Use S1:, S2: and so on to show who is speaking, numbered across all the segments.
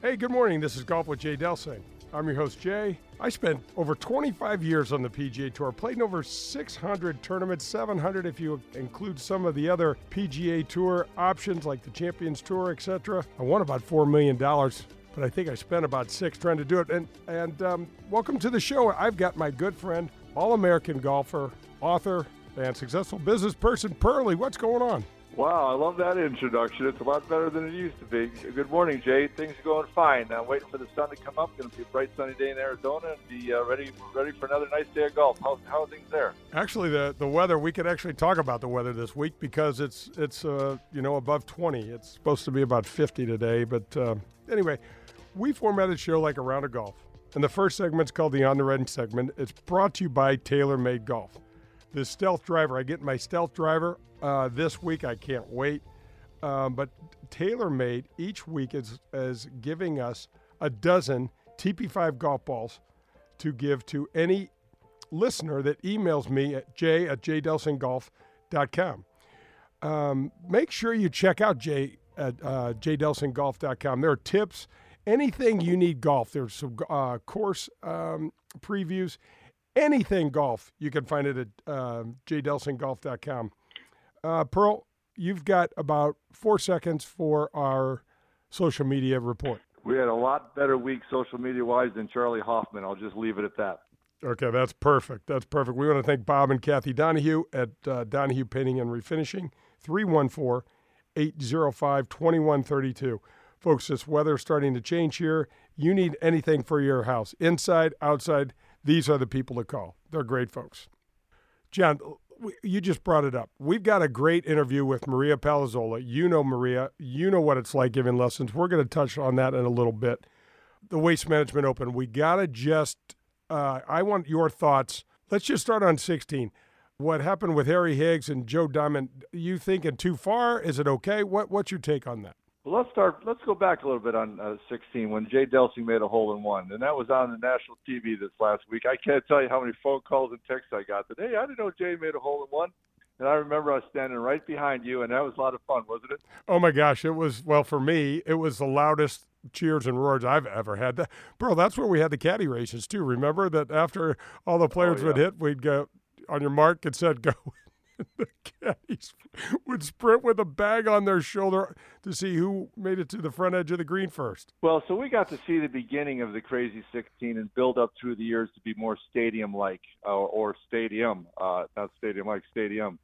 S1: Hey, good morning. This is Golf with Jay Delsing. I'm your host, Jay. I spent over 25 years on the PGA Tour, played in over 600 tournaments, 700 if you include some of the other PGA Tour options like the Champions Tour, etc. I won about $4 million, but I think I spent about six trying to do it. And, and um, welcome to the show. I've got my good friend, All American golfer, author, and successful business person, Pearly. What's going on?
S2: Wow, I love that introduction. It's a lot better than it used to be. Good morning, Jay. Things are going fine. I'm waiting for the sun to come up. Going to be a bright sunny day in Arizona and be uh, ready ready for another nice day of golf. How, how are things there?
S1: Actually, the the weather. We could actually talk about the weather this week because it's it's uh, you know above 20. It's supposed to be about 50 today. But uh, anyway, we formatted show like a round of golf. And the first segment's called the On the Red segment. It's brought to you by TaylorMade Golf. The stealth driver. I get my stealth driver uh, this week. I can't wait. Um, but TaylorMade each week is, is giving us a dozen TP5 golf balls to give to any listener that emails me at j at jdelsinggolf.com. Um, make sure you check out Jay at uh, jdelsinggolf.com. There are tips, anything you need golf. There's some uh, course um, previews, anything golf. You can find it at uh, jdelsinggolf.com. Uh, Pearl, you've got about four seconds for our social media report.
S2: We had a lot better week social media wise than Charley Hoffman. I'll just leave it at that.
S1: Okay, that's perfect. That's perfect. We want to thank Bob and Kathy Donahue at uh, Donahue Painting and Refinishing, 314 805 2132. Folks, this weather's starting to change here. You need anything for your house, inside, outside, these are the people to call. They're great folks. John, you just brought it up. We've got a great interview with Maria Palozola. You know Maria. You know what it's like giving lessons. We're going to touch on that in a little bit. The Waste Management Open. We got to just, uh, I want your thoughts. Let's just start on 16. What happened with Harry Higgs and Joel Dahmen? You thinking too far? Is it okay? What What's your take on that?
S2: Well, let's start. Let's go back a little bit on uh, 16 when Jay Delsing made a hole in one, and that was on the national TV this last week. I can't tell you how many phone calls and texts I got that. Hey, I didn't know Jay made a hole in one. And I remember I was standing right behind you, and that was a lot of fun, wasn't it?
S1: Oh my gosh, it was. Well, for me, it was the loudest cheers and roars I've ever had. That, bro, that's where we had the caddy races too. Remember that after all the players oh, yeah. would hit, we'd go on your mark and said go. the caddies would sprint with a bag on their shoulder to see who made it to the front edge of the green first.
S2: Well, so we got to see the beginning of the Crazy 16 and build up through the years to be more stadium-like uh, or stadium, uh, not stadium-like, stadium.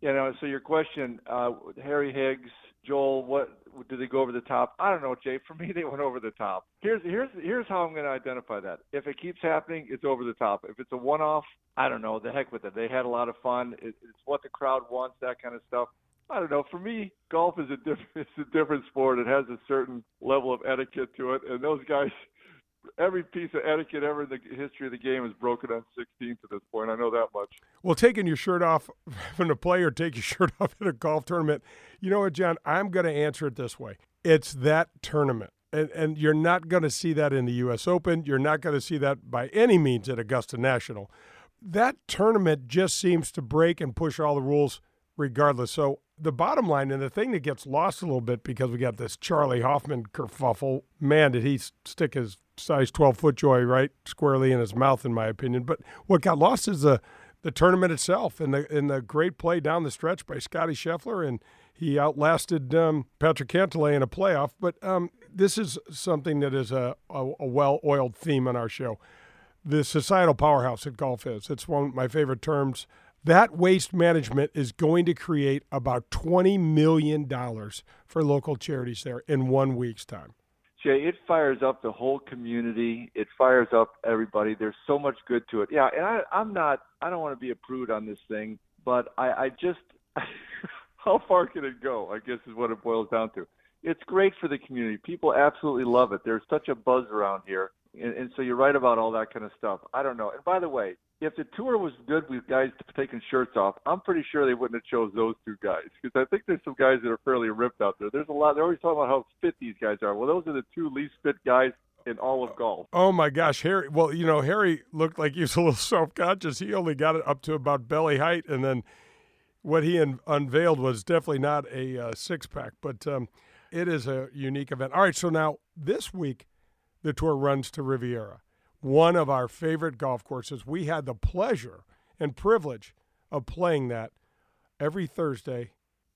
S2: You know, so your question, uh, Harry Higgs, Joel, what did they go over the top? I don't know, Jay. For me, they went over the top. Here's here's here's how I'm going to identify that. If it keeps happening, it's over the top. If it's a one-off, I don't know. The heck with it. They had a lot of fun. It, it's what the crowd wants. That kind of stuff. I don't know. For me, golf is a different it's a different sport. It has a certain level of etiquette to it, and those guys every piece of etiquette ever in the history of the game is broken on 16 to this point. I know that much.
S1: Well, taking your shirt off from a player, take your shirt off at a golf tournament. You know what, John? I'm going to answer it this way. It's that tournament. And, and you're not going to see that in the U.S. Open. You're not going to see that by any means at Augusta National. That tournament just seems to break and push all the rules regardless. So the bottom line and the thing that gets lost a little bit because we got this Charley Hoffman kerfuffle, man, did he stick his size 12 FootJoy right squarely in his mouth, in my opinion. But what got lost is the the tournament itself and the and the great play down the stretch by Scotty Scheffler, and he outlasted um, Patrick Cantlay in a playoff. But um, this is something that is a, a, a well oiled theme on our show. The societal powerhouse that golf is. It's one of my favorite terms. That waste management is going to create about $20 million for local charities there in one week's time.
S2: Jay, it fires up the whole community. It fires up everybody. There's so much good to it. Yeah, and I, I'm not. I don't want to be a prude on this thing, but I, I just how far can it go? I guess is what it boils down to. it's great for the community. People absolutely love it. There's such a buzz around here, and, and so you're right about all that kind of stuff. I don't know. And by the way, if the tour was good with guys taking shirts off, I'm pretty sure they wouldn't have chose those two guys because I think there's some guys that are fairly ripped out there. There's a lot. They're always talking about how fit these guys are. Well, those are the two least fit guys in all of golf.
S1: Oh my gosh, Harry! Well, you know, Harry looked like he was a little self-conscious. He only got it up to about belly height, and then what he un- unveiled was definitely not a uh, six-pack. But um, it is a unique event. All right, so now this week, the tour runs to Riviera one of our favorite golf courses. We had the pleasure and privilege of playing that every Thursday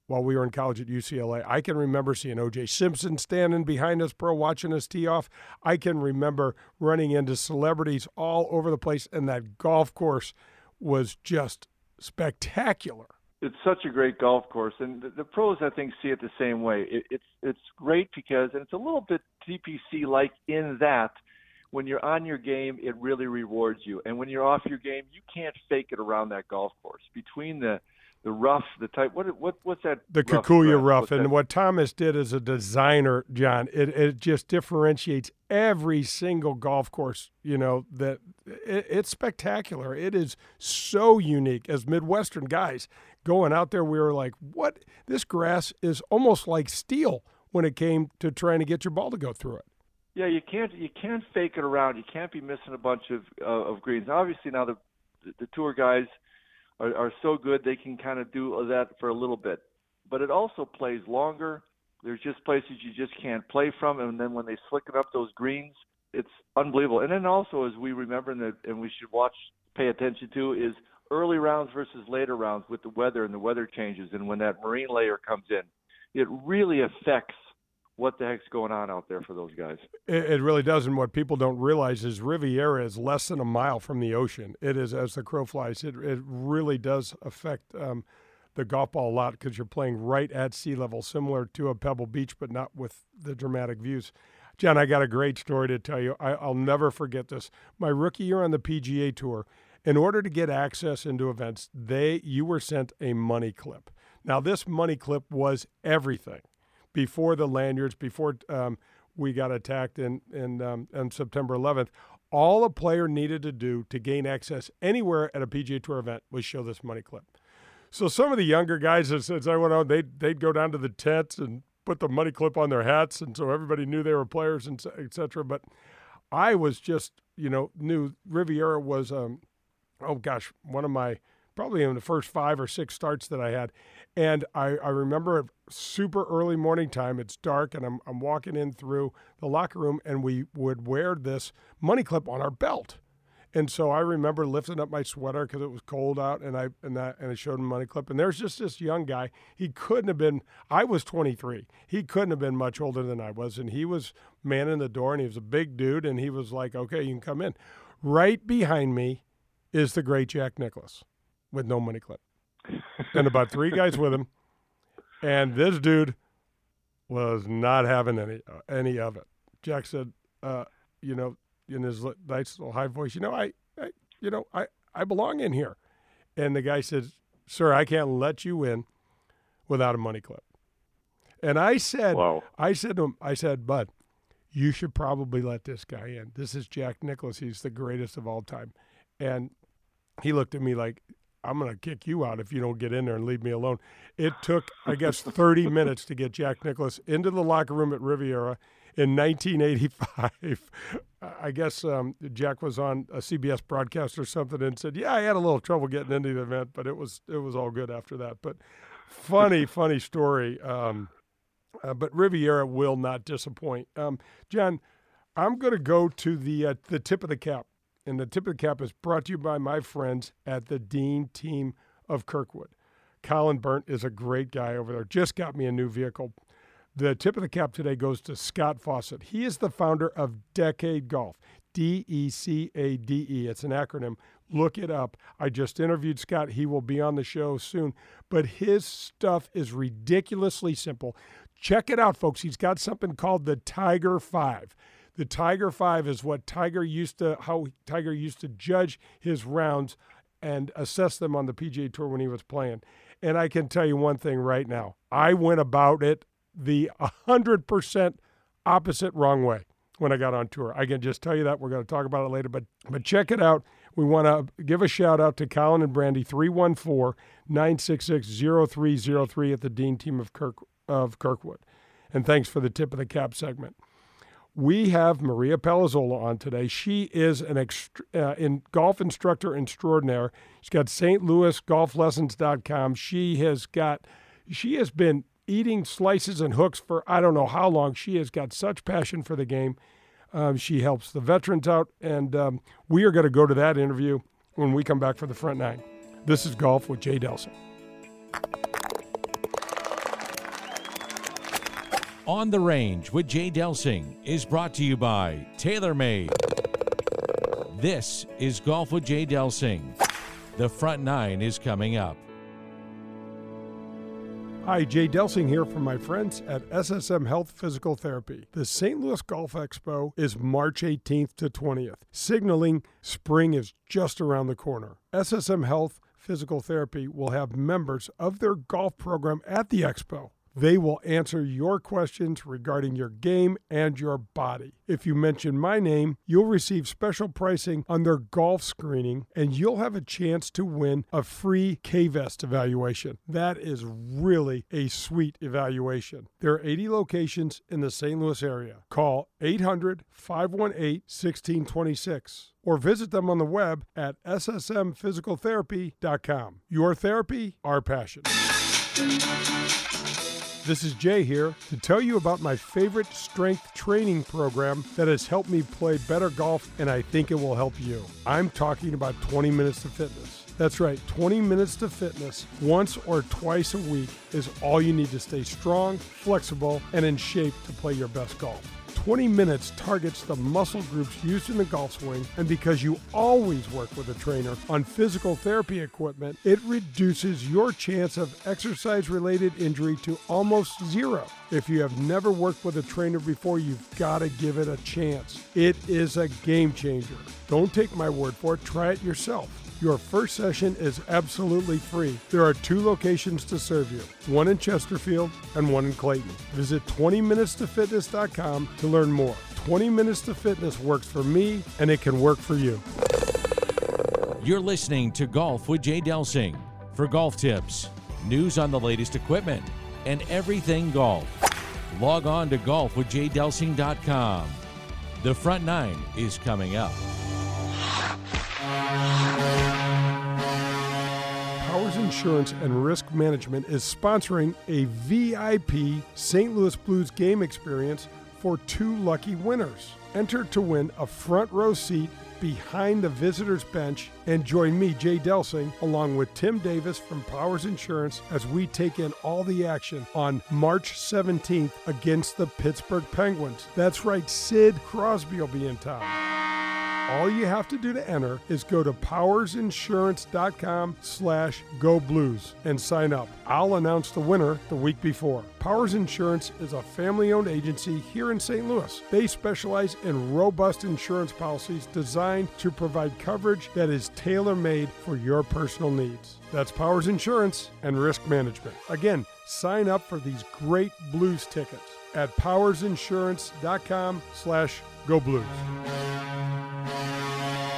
S1: while we were in college at UCLA. I can remember seeing OJ Simpson standing behind us, pro, watching us tee off. I can remember running into celebrities all over the place, and that golf course was just spectacular.
S2: It's such a great golf course, and the, the pros I think see it the same way. It, it's it's great because, and it's a little bit TPC like in that when you're on your game, it really rewards you. And when you're off your game, you can't fake it around that golf course. Between the the rough, the type, what what what's that?
S1: The
S2: rough rough,
S1: rough,
S2: what's
S1: and
S2: that?
S1: what Thomas did as a designer, John, it it just differentiates every single golf course. You know that it, it's spectacular. It is so unique. As Midwestern guys going out there, we were like, "What? This grass is almost like steel." When it came to trying to get your ball to go through it.
S2: Yeah, you can't you can't fake it around. You can't be missing a bunch of uh, of greens. Obviously, now the the tour guys are, are so good they can kind of do that for a little bit, but it also plays longer. There's just places you just can't play from, and then when they slicken up those greens, it's unbelievable. And then also, as we remember, and, the, and we should watch, pay attention to, is early rounds versus later rounds with the weather and the weather changes, and when that marine layer comes in, it really affects what the heck's going on out there for those guys.
S1: It, it, really does. And what people don't realize is Riviera is less than a mile from the ocean. It is, as the crow flies, it, it really does affect um, the golf ball a lot because you're playing right at sea level, similar to a Pebble Beach, but not with the dramatic views. John, I got a great story to tell you. I, I'll never forget this. My rookie year on the PGA Tour, in order to get access into events, they you were sent a money clip. Now, this money clip was everything before the lanyards, before um, we got attacked in, in um, on September 11th, all a player needed to do to gain access anywhere at a PGA Tour event was show this money clip. So some of the younger guys, as, I went on, they'd, they'd go down to the tents and put the money clip on their hats, and so everybody knew they were players, and etc. But I was just, you know, knew Riviera was, um, oh gosh, one of my probably in the first five or six starts that I had. And I, I remember super early morning time. It's dark, and I'm, I'm walking in through the locker room, and we would wear this money clip on our belt. And so I remember lifting up my sweater because it was cold out, and I and that and I showed him money clip. And there's just this young guy. He couldn't have been. I was 23. He couldn't have been much older than I was, and he was manning the door, and he was a big dude, and he was like, "Okay, you can come in." Right behind me is the great Jack Nicklaus with no money clip, and about three guys with him, and this dude was not having any uh, any of it. Jack said, uh, "You know." in his nice little high voice, you know, I, I, you know, I, I belong in here. And the guy says, sir, I can't let you in without a money clip. And I said,
S2: wow.
S1: I said to him, I said, bud, you should probably let this guy in. This is Jack Nicklaus. He's the greatest of all time. And he looked at me like, I'm going to kick you out if you don't get in there and leave me alone. It took, I guess, 30 minutes to get Jack Nicklaus into the locker room at Riviera in 1985. I guess um, Jack was on a CBS broadcast or something and said, "Yeah, I had a little trouble getting into the event, but it was it was all good after that." But funny, funny story. Um, uh, but Riviera will not disappoint. Um, John, I'm going to go to the uh, the tip of the cap, and the tip of the cap is brought to you by my friends at the Dean Team of Kirkwood. Colin Burnt is a great guy over there. Just got me a new vehicle. The tip of the cap today goes to Scott Fawcett. He is the founder of Decade Golf, D E C A D E. It's an acronym. Look it up. I just interviewed Scott. He will be on the show soon. But his stuff is ridiculously simple. Check it out, folks. He's got something called the Tiger 5. The Tiger 5 is what Tiger used to how Tiger used to judge his rounds and assess them on the PGA Tour when he was playing. And I can tell you one thing right now. I went about it the 100% opposite wrong way when I got on tour. I can just tell you that. We're going to talk about it later, but, but check it out. We want to give a shout out to Colin and Brandy, 314 966 0303 at the Dean team of, Kirk, of Kirkwood. And thanks for the tip of the cap segment. We have Maria Palozola on today. She is an ext- uh, in golf instructor extraordinaire. She's got St. Louis Golf Lessons.com. She has got, she has been eating slices and hooks for I don't know how long. She has got such passion for the game. Um, she helps the veterans out, and um, we are going to go to that interview when we come back for the front nine. This is Golf with Jay Delsing.
S3: On the Range with Jay Delsing is brought to you by TaylorMade. This is Golf with Jay Delsing. The front nine is coming up.
S1: Hi, Jay Delsing here from my friends at SSM Health Physical Therapy. The St. Louis Golf Expo is March 18th to 20th, signaling spring is just around the corner. SSM Health Physical Therapy will have members of their golf program at the expo. They will answer your questions regarding your game and your body. If you mention my name, you'll receive special pricing on their golf screening and you'll have a chance to win a free K-Vest evaluation. That is really a sweet evaluation. There are 80 locations in the St. Louis area. Call 800-518-1626 or visit them on the web at ssmphysicaltherapy.com. Your therapy, our passion. This is Jay here to tell you about my favorite strength training program that has helped me play better golf, and I think it will help you. I'm talking about 20 Minutes to Fitness. That's right, 20 minutes to fitness once or twice a week is all you need to stay strong, flexible, and in shape to play your best golf. 20 minutes targets the muscle groups used in the golf swing, and because you always work with a trainer on physical therapy equipment, it reduces your chance of exercise related injury to almost zero. If you have never worked with a trainer before, you've got to give it a chance. It is a game changer. Don't take my word for it, try it yourself. Your first session is absolutely free. There are two locations to serve you one in Chesterfield and one in Clayton. Visit 20minutestofitness.com to learn more. 20 Minutes to Fitness works for me and it can work for you.
S3: You're listening to Golf with Jay Delsing. For golf tips, news on the latest equipment, and everything golf, log on to golfwithjaydelsing.com. The front nine is coming up.
S1: Powers Insurance and Risk Management is sponsoring a VIP St. Louis Blues game experience for two lucky winners. Enter to win a front row seat behind the visitors bench and join me, Jay Delsing, along with Tim Davis from Powers Insurance as we take in all the action on March 17th against the Pittsburgh Penguins. That's right, Sid Crosby will be in town. All you have to do to enter is go to powersinsurance.com slash go blues and sign up. I'll announce the winner the week before. Powers Insurance is a family-owned agency here in St. Louis. They specialize in robust insurance policies designed to provide coverage that is tailor-made for your personal needs. That's Powers Insurance and Risk Management. Again, sign up for these great blues tickets at powersinsurance.com slash go blues.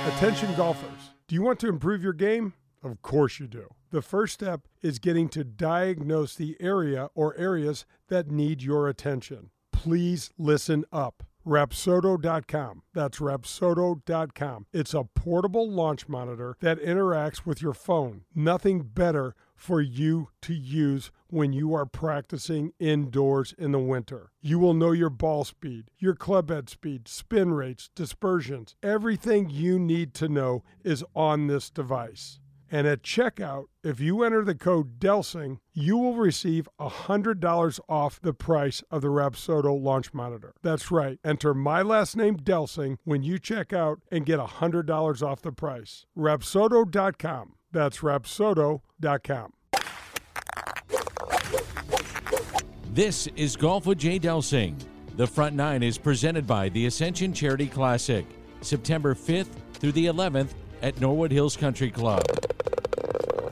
S1: Attention golfers. Do you want to improve your game? Of course you do. The first step is getting to diagnose the area or areas that need your attention. Please listen up. Rapsodo.com. That's Rapsodo.com. It's a portable launch monitor that interacts with your phone. Nothing better for you to use when you are practicing indoors in the winter. You will know your ball speed, your club head speed, spin rates, dispersions. Everything you need to know is on this device. And at checkout, if you enter the code DELSING, you will receive $100 off the price of the Rapsodo launch monitor. That's right. Enter my last name Delsing when you check out and get $100 off the price. Rapsodo.com. That's rapsodo.com.
S3: This is Golf with Jay Delsing. The front nine is presented by the Ascension Charity Classic, September 5th through the 11th at Norwood Hills Country Club.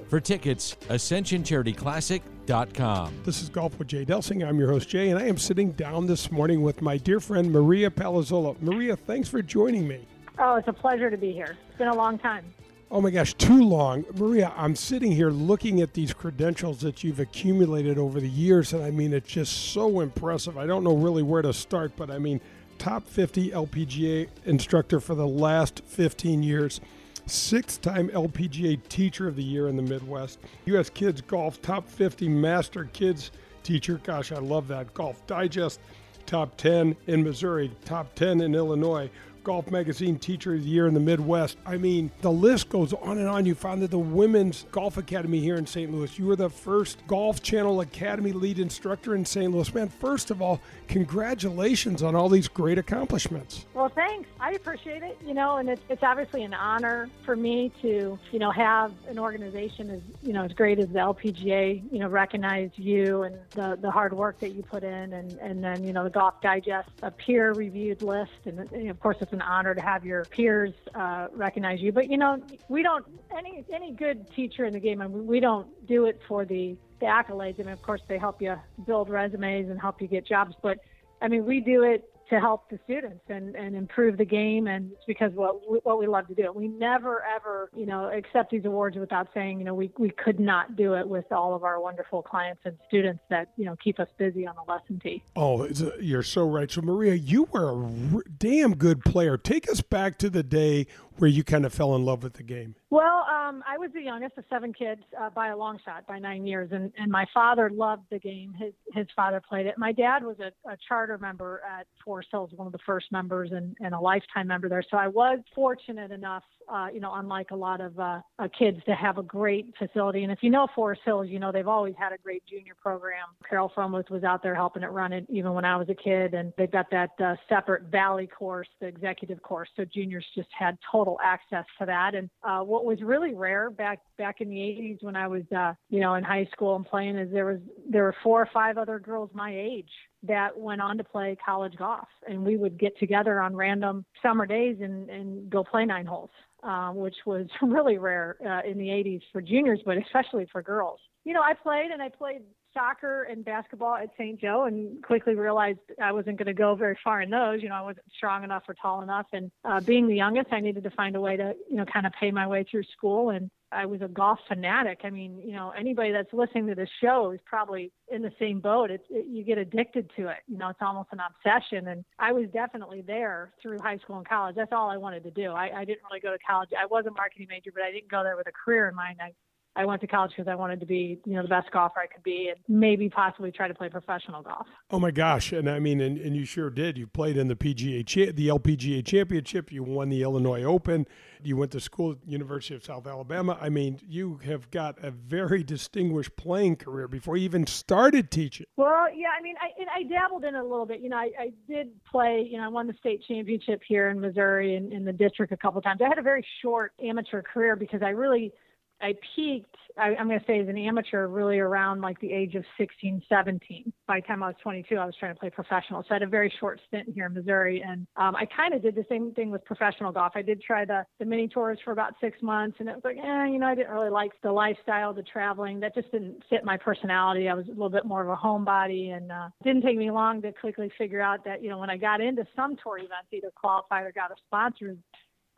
S3: For tickets, ascensioncharityclassic.com.
S1: This is Golf with Jay Delsing. I'm your host, Jay, and I am sitting down this morning with my dear friend Maria Palozola. Maria, thanks for joining me.
S4: Oh, it's a pleasure to be here. It's been a long time.
S1: Oh my gosh, too long. Maria, I'm sitting here looking at these credentials that you've accumulated over the years, and I mean, it's just so impressive. I don't know really where to start, but I mean, top 50 LPGA instructor for the last 15 years, six time LPGA Teacher of the Year in the Midwest, U.S. Kids Golf Top 50 Master Kids Teacher. Gosh, I love that. Golf Digest Top 10 in Missouri, Top 10 in Illinois. Golf Magazine Teacher of the Year in the Midwest. I mean, the list goes on and on. You founded the Women's Golf Academy here in St. Louis. You were the first Golf Channel Academy lead instructor in St. Louis. Man, first of all, congratulations on all these great accomplishments.
S4: Well, thanks. I appreciate it. You know, and it's, it's obviously an honor for me to, you know, have an organization as, you know, as great as the LPGA, you know, recognize you and the, the hard work that you put in. And, and then, you know, the Golf Digest, a peer reviewed list. And, and of course, it's it's an honor to have your peers uh, recognize you. But you know, we don't any any good teacher in the game. I mean, we don't do it for the the accolades. I mean, of course, they help you build resumes and help you get jobs. But I mean, we do it to help the students and, and improve the game and it's because what we, what we love to do. We never ever you know accept these awards without saying you know we, we could not do it with all of our wonderful clients and students that you know keep us busy on the lesson tee.
S1: Oh a, uh, you're so right. So maria you were a r- damn good player. Take us back to the day where you kind of fell in love with the game
S4: well, um, I was the youngest of seven kids uh, by a long shot, by nine years, and, and my father loved the game. His his father played it. My dad was a, a charter member at Forest Hills, one of the first members, and, and a lifetime member there. So I was fortunate enough, uh, you know, unlike a lot of uh, kids, to have a great facility. And if you know Forest Hills, you know they've always had a great junior program. Carol Frommuth was out there helping it run it even when I was a kid, and they've got that uh, separate Valley course, the executive course. So juniors just had total access to that. And uh, what was really rare back back in the 80s when I was uh, you know in high school and playing is there was there were four or five other girls my age that went on to play college golf and we would get together on random summer days and and go play nine holes uh, which was really rare uh, in the 80s for juniors but especially for girls you know I played and I played soccer and basketball at St. Joe and quickly realized I wasn't going to go very far in those. You know, I wasn't strong enough or tall enough. And uh, being the youngest, I needed to find a way to, you know, kind of pay my way through school. And I was a golf fanatic. I mean, you know, anybody that's listening to this show is probably in the same boat. It, you get addicted to it. You know, it's almost an obsession. And I was definitely there through high school and college. That's all I wanted to do. I, I didn't really go to college. I was a marketing major, but I didn't go there with a career in mind. I I went to college because I wanted to be, you know, the best golfer I could be and maybe possibly try to play professional golf.
S1: Oh my gosh. And I mean, and, and you sure did. You played in the PGA, cha- the LPGA championship. You won the Illinois Open. You went to school at University of South Alabama. I mean, you have got a very distinguished playing career before you even started teaching.
S4: Well, yeah, I mean, I, I dabbled in it a little bit. You know, I, I did play, you know, I won the state championship here in Missouri and in the district a couple of times. I had a very short amateur career because I really – I peaked, I, am going to say as an amateur, really around like the age of 16, 17. By the time I was 22, I was trying to play professional. So I had a very short stint here in Missouri. And um, I kind of did the same thing with professional golf. I did try the, the mini tours for about six months. And it was like, eh, you know, I didn't really like the lifestyle, the traveling. That just didn't fit my personality. I was a little bit more of a homebody. And uh, didn't take me long to quickly figure out that, you know, when I got into some tour events, either qualified or got a sponsor,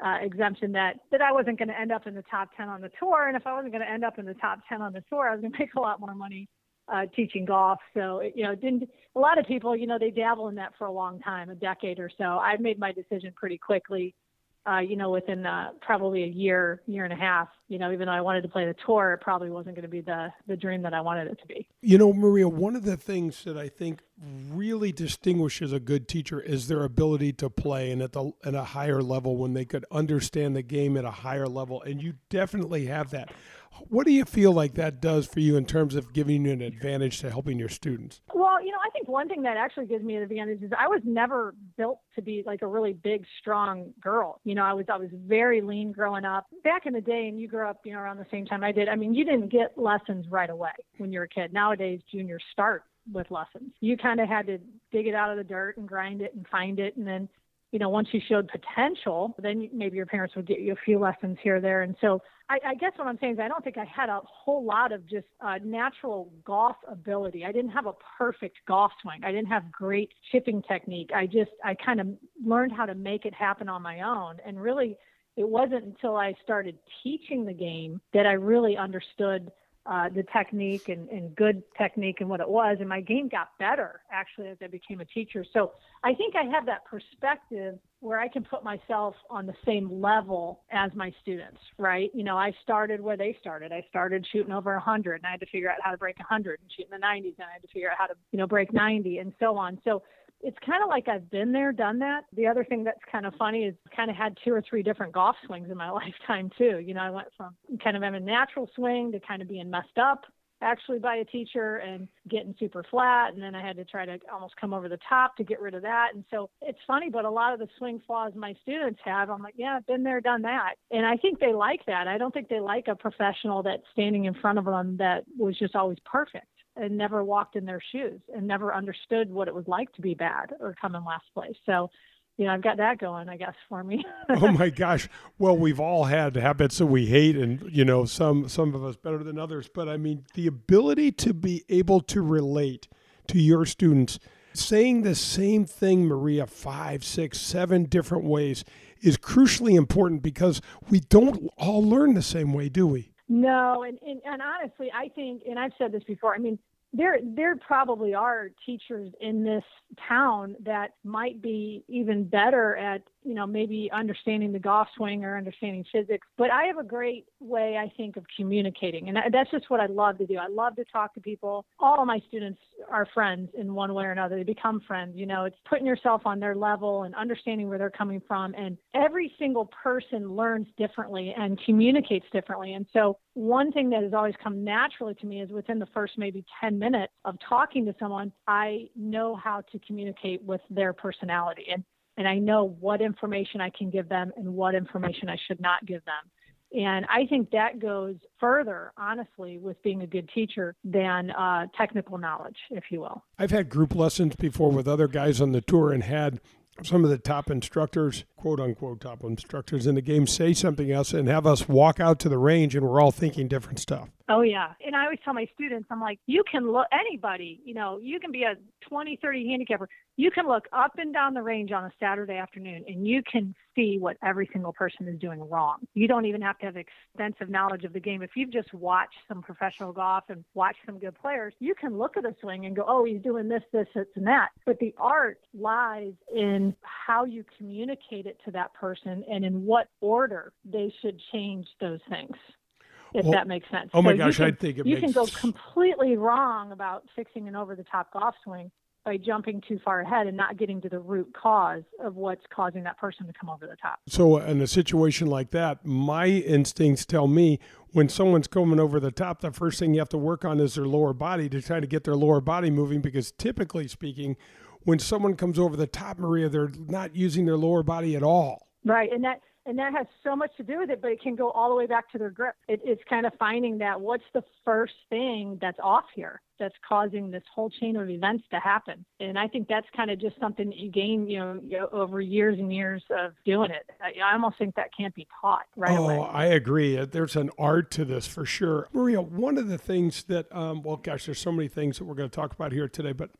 S4: uh, exemption that that I wasn't going to end up in the top 10 on the tour, and if I wasn't going to end up in the top 10 on the tour, I was going to make a lot more money uh, teaching golf. So it, you know, didn't a lot of people, you know, they dabble in that for a long time, a decade or so. I made my decision pretty quickly uh, you know, within uh, probably a year, year and a half, you know, even though I wanted to play the tour, it probably wasn't going to be the, the dream that I wanted it to be.
S1: You know, Maria, one of the things that I think really distinguishes a good teacher is their ability to play and at the at a higher level when they could understand the game at a higher level. And you definitely have that. What do you feel like that does for you in terms of giving you an advantage to helping your students?
S4: Well, you know, I think one thing that actually gives me an advantage is I was never built to be like a really big, strong girl. You know, I was I was very lean growing up. Back in the day, and you grew up, you know, around the same time I did. I mean, you didn't get lessons right away when you were a kid. Nowadays, juniors start with lessons. You kind of had to dig it out of the dirt and grind it and find it, and then you know, once you showed potential, then maybe your parents would get you a few lessons here or there. And so I, I guess what I'm saying is I don't think I had a whole lot of just uh, natural golf ability. I didn't have a perfect golf swing. I didn't have great chipping technique. I just, I kind of learned how to make it happen on my own. And really, it wasn't until I started teaching the game that I really understood uh, the technique and, and good technique and what it was. And my game got better actually as I became a teacher. So I think I have that perspective where I can put myself on the same level as my students, right? You know, I started where they started. I started shooting over 100 and I had to figure out how to break 100 and shoot in the 90s and I had to figure out how to, you know, break 90 and so on. So it's kind of like I've been there, done that. The other thing that's kind of funny is kind of had two or three different golf swings in my lifetime too. You know, I went from kind of having a natural swing to kind of being messed up actually by a teacher and getting super flat and then I had to try to almost come over the top to get rid of that. And so it's funny, but a lot of the swing flaws my students have, I'm like, yeah, I've been there, done that. And I think they like that. I don't think they like a professional that's standing in front of them that was just always perfect and never walked in their shoes and never understood what it was like to be bad or come in last place. So, you know, I've got that going, I guess, for me.
S1: oh my gosh! Well, we've all had habits that we hate, and you know, some some of us better than others. But I mean, the ability to be able to relate to your students, saying the same thing, Maria, five, six, seven different ways, is crucially important because we don't all learn the same way, do we?
S4: No, and, and, and honestly, I think, and I've said this before, I mean, there there probably are teachers in this town that might be even better at you know maybe understanding the golf swing or understanding physics but i have a great way i think of communicating. And that's just what i love to do. I love to talk to people. All of my students are friends in one way or another. They become friends you know. It's putting yourself on their level and understanding where they're coming from. And every single person learns differently and communicates differently. And so one thing that has always come naturally to me is within the first maybe 10 minutes of talking to someone i know how to communicate with their personality. And and I know what information I can give them and what information I should not give them. And I think that goes further, honestly, with being a good teacher than uh, technical knowledge, if you will.
S1: I've had group lessons before with other guys on the tour and had some of the top instructors, quote unquote top instructors in the game, say something else and have us walk out to the range and we're all thinking different stuff.
S4: Oh, yeah. And I always tell my students, I'm like, you can look, anybody, you know, you can be a 20, 30 handicapper you can look up and down the range on a Saturday afternoon and you can see what every single person is doing wrong. You don't even have to have extensive knowledge of the game. If you've just watched some professional golf and watched some good players, you can look at a swing and go, oh, he's doing this, this, this, and that. But the art lies in how you communicate it to that person and in what order they should change those things if well, that makes sense.
S1: Oh my so gosh, can, I think it
S4: you
S1: makes...
S4: can go completely wrong about fixing an over the top golf swing by jumping too far ahead and not getting to the root cause of what's causing that person to come over the top.
S1: So, uh, in a situation like that, my instincts tell me when someone's coming over the top, the first thing you have to work on is their lower body to try to get their lower body moving because typically speaking, when someone comes over the top, Maria, they're not using their lower body at all.
S4: Right. And that and that has so much to do with it, but it can go all the way back to their grip. It, it's kind of finding that what's the first thing that's off here that's causing this whole chain of events to happen. And I think that's kind of just something that you gain, you know, over years and years of doing it. I, I almost think that can't be taught right
S1: oh,
S4: away.
S1: I agree. There's an art to this for sure. Maria, one of the things that, um, well, gosh, there's so many things that we're going to talk about here today, but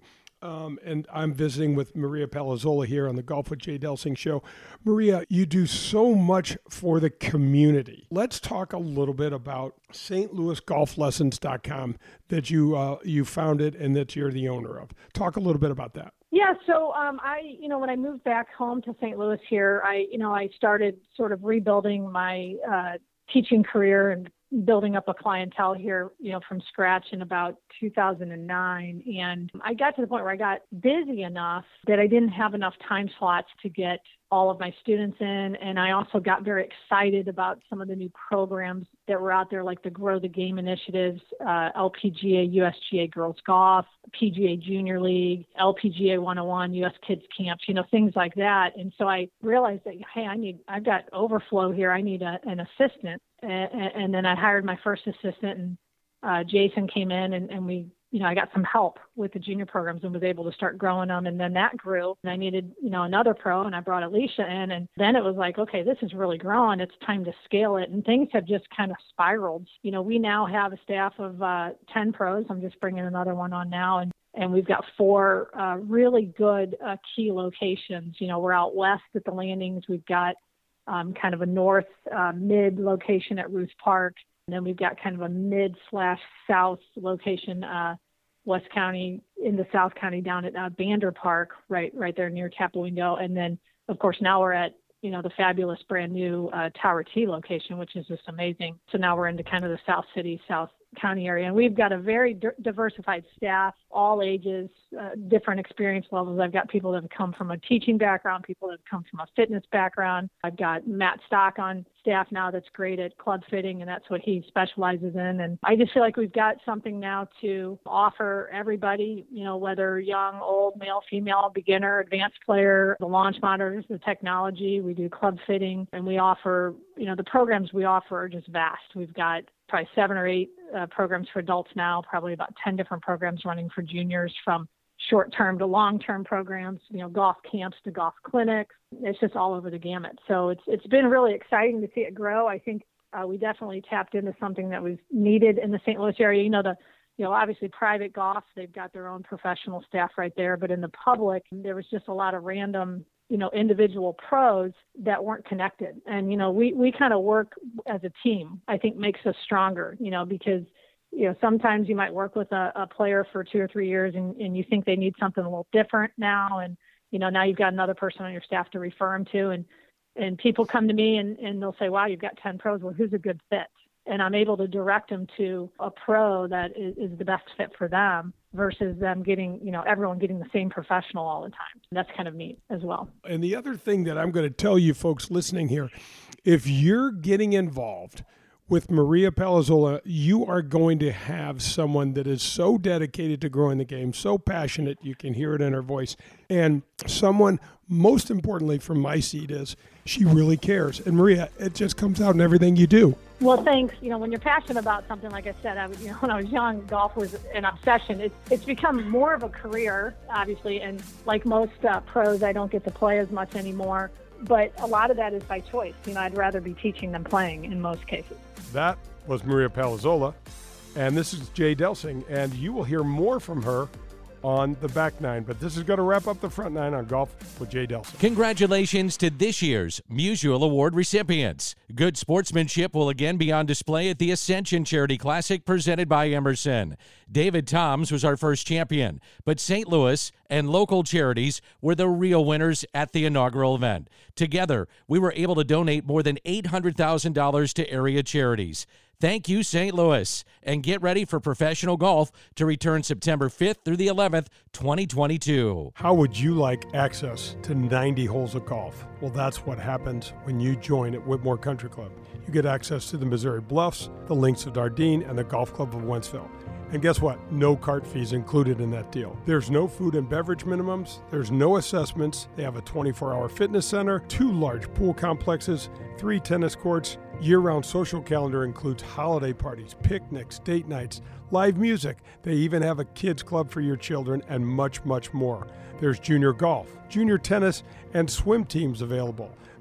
S1: um, and I'm visiting with Maria Palozola here on the Golf with Jay Delsing show. Maria, you do so much for the community. Let's talk a little bit about stlouisgolflessons.com that you uh, you founded and that you're the owner of. Talk a little bit about that.
S4: Yeah, so um, I, you know, when I moved back home to St. Louis here, I, you know, I started sort of rebuilding my uh, teaching career and building up a clientele here, you know, from scratch in about 2009. And I got to the point where I got busy enough that I didn't have enough time slots to get all of my students in. And I also got very excited about some of the new programs that were out there, like the Grow the Game initiatives, uh, LPGA, USGA Girls Golf, PGA Junior League, LPGA 101, US Kids Camps, you know, things like that. And so I realized that, hey, I need, I've got overflow here. I need a, an assistant. And, and then I hired my first assistant, and uh, Jason came in, and, and we you know, I got some help with the junior programs and was able to start growing them. And then that grew. And I needed, you know, another pro, and I brought Alicia in. And then it was like, okay, this is really growing. It's time to scale it. And things have just kind of spiraled. You know, we now have a staff of uh, 10 pros. I'm just bringing another one on now. And and we've got four uh, really good uh, key locations. You know, we're out west at the landings. We've got um, kind of a north uh, mid location at Ruth Park, and then we've got kind of a mid slash south location, uh, West County in the South County down at uh, Bander Park, right right there near Tapawingo, and then of course now we're at you know the fabulous brand new uh, Tower Tee location, which is just amazing. So now we're into kind of the South City, South County area. And we've got a very di- diversified staff, all ages, uh, different experience levels. I've got people that have come from a teaching background, people that have come from a fitness background. I've got Matt Stock on staff now that's great at club fitting, and that's what he specializes in. And I just feel like we've got something now to offer everybody, you know, whether young, old, male, female, beginner, advanced player, the launch monitors, the technology. We do club fitting, and we offer, you know, the programs we offer are just vast. We've got probably seven or eight uh, programs for adults now, probably about 10 different programs running for juniors from short term to long term programs, you know, golf camps to golf clinics. It's just all over the gamut. So it's it's been really exciting to see it grow. I think uh, we definitely tapped into something that was needed in the St. Louis area. You know, the you know, obviously private golf, they've got their own professional staff right there, but in the public, there was just a lot of random you know individual pros that weren't connected. And you know we we kind of work as a team i think makes us stronger you know because you know sometimes you might work with a, a player for two or three years and, and you think they need something a little different now. And you know now you've got another person on your staff to refer them to. And and people come to me and, and they'll say wow you've got 10 pros. Well who's a good fit? And I'm able to direct them to a pro that is, is, the best fit for them versus them getting, you know, everyone getting the same professional all the time. That's kind of neat as well.
S1: And the other thing that I'm going to tell you folks listening here, if you're getting involved with Maria Palozola, you are going to have someone that is so dedicated to growing the game, so passionate, you can hear it in her voice, and someone, most importantly from my seat, is she really cares. And Maria, it just comes out in everything you do.
S4: Well, thanks. You know, when you're passionate about something, like I said, I was, you know, when I was young, golf was an obsession. It's, it's become more of a career, obviously, and like most uh, pros, I don't get to play as much anymore. But a lot of that is by choice. You know, I'd rather be teaching than playing in most cases.
S1: That was Maria Palozola, and this is Jay Delsing, and you will hear more from her on the back nine. But this is going to wrap up the front nine on golf with Jay Delsing.
S3: Congratulations to this year's Musial Award recipients. Good sportsmanship will again be on display at the Ascension Charity Classic presented by Emerson. David Toms was our first champion, but St. Louis and local charities were the real winners at the inaugural event. Together, we were able to donate more than $800,000 to area charities. Thank you, St. Louis. And get ready for professional golf to return September 5th through the 11th, 2022.
S1: How would you like access to 90 holes of golf? Well, that's what happens when you join at Whitmoor Country Club. You get access to the Missouri Bluffs, the Links of Dardenne, and the Golf Club of Wentzville. And guess what? No cart fees included in that deal. There's no food and beverage minimums, there's no assessments. They have a 24 hour fitness center, two large pool complexes, three tennis courts. Year round social calendar includes holiday parties, picnics, date nights, live music. They even have a kids club for your children and much, much more. There's junior golf, junior tennis, and swim teams available.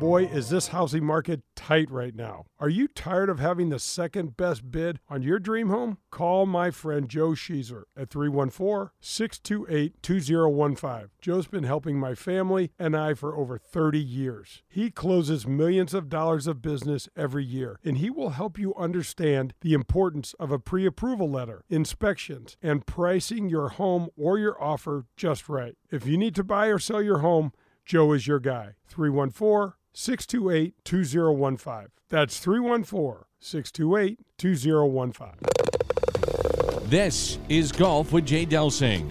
S1: Boy, is this housing market tight right now. Are you tired of having the second best bid on your dream home? Call my friend Joe Sheezer at 314 628 2015. Joe's been helping my family and I for over 30 years. He closes millions of dollars of business every year, and he will help you understand the importance of a pre approval letter, inspections, and pricing your home or your offer just right. If you need to buy or sell your home, Joe is your guy. 314 628 2015. That's 314 628 2015.
S3: This is Golf with Jay Delsing.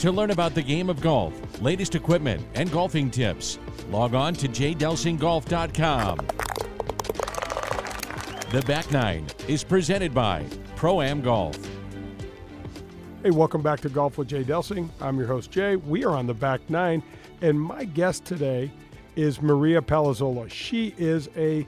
S3: To learn about the game of golf, latest equipment, and golfing tips, log on to jdelsinggolf.com. The Back Nine is presented by Pro Am Golf.
S1: Hey, welcome back to Golf with Jay Delsing. I'm your host, Jay. We are on the back nine, and my guest today is Maria Palozola. She is a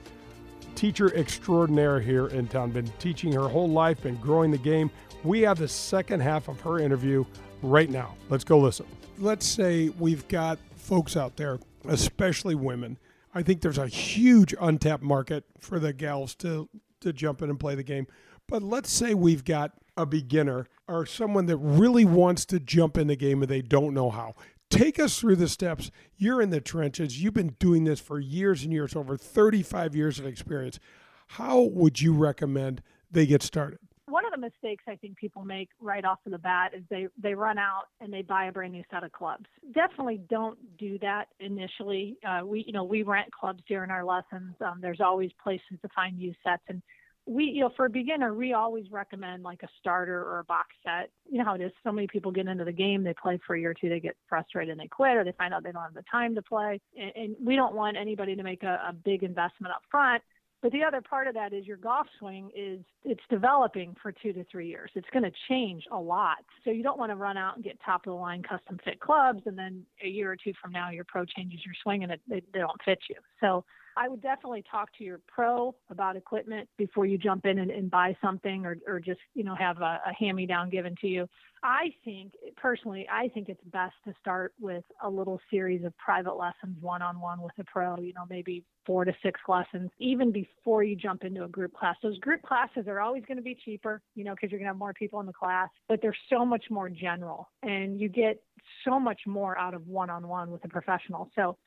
S1: teacher extraordinaire here in town, been teaching her whole life, been growing the game. We have the second half of her interview right now. Let's go listen. Let's say we've got folks out there, especially women. I think there's a huge untapped market for the gals to, to jump in and play the game. But let's say we've got a beginner or someone that really wants to jump in the game and they don't know how. Take us through the steps. You're in the trenches. You've been doing this for years and years, over 35 years of experience. How would you recommend they get started?
S4: One of the mistakes I think people make right off of the bat is they they run out and they buy a brand new set of clubs. Definitely don't do that initially. Uh, we you know we rent clubs during our lessons. Um, there's always places to find used sets and we you know for a beginner we always recommend like a starter or a box set you know how it is so many people get into the game they play for a year or two they get frustrated and they quit or they find out they don't have the time to play and, and we don't want anybody to make a, a big investment up front but the other part of that is your golf swing is it's developing for two to three years. It's going to change a lot. So you don't want to run out and get top of the line custom fit clubs and then a year or two from now your pro changes your swing and it, they, they don't fit you. So I would definitely talk to your pro about equipment before you jump in and, and buy something or, or just, you know, have a, a hand me down given to you. I think personally, I think it's best to start with a little series of private lessons one on one with a pro, you know, maybe four to six lessons, even before you jump into a group class. Those group classes are always going to be cheaper, you know, because you're going to have more people in the class, but they're so much more general and you get so much more out of one on one with a professional. So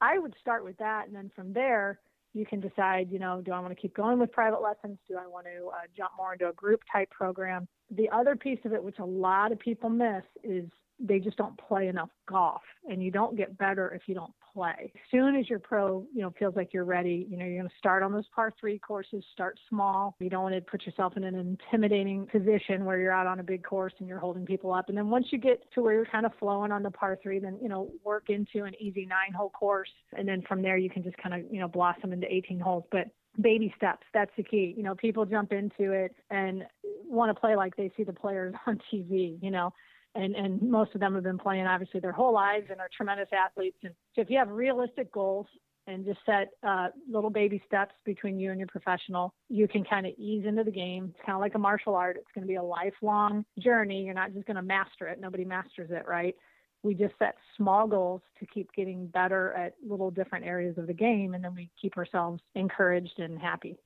S4: I would start with that, and then from there, you can decide, you know, do I want to keep going with private lessons? Do I want to uh, jump more into a group type program? The other piece of it, which a lot of people miss, is they just don't play enough golf and you don't get better if you don't play. As soon as your pro, you know, feels like you're ready, you know, you're going to start on those par 3 courses, start small. You don't want to put yourself in an intimidating position where you're out on a big course and you're holding people up. And then once you get to where you're kind of flowing on the par 3, then, you know, work into an easy 9-hole course and then from there you can just kind of, you know, blossom into 18 holes. But baby steps that's the key you know people jump into it and want to play like they see the players on tv you know and and most of them have been playing obviously their whole lives and are tremendous athletes. And so if you have realistic goals and just set uh, little baby steps between you and your professional, you can kind of ease into the game. It's kind of like a martial art. It's going to be a lifelong journey. You're not just going to master it. Nobody masters it, right? We just set small goals to keep getting better at little different areas of the game, and then we keep ourselves encouraged and happy.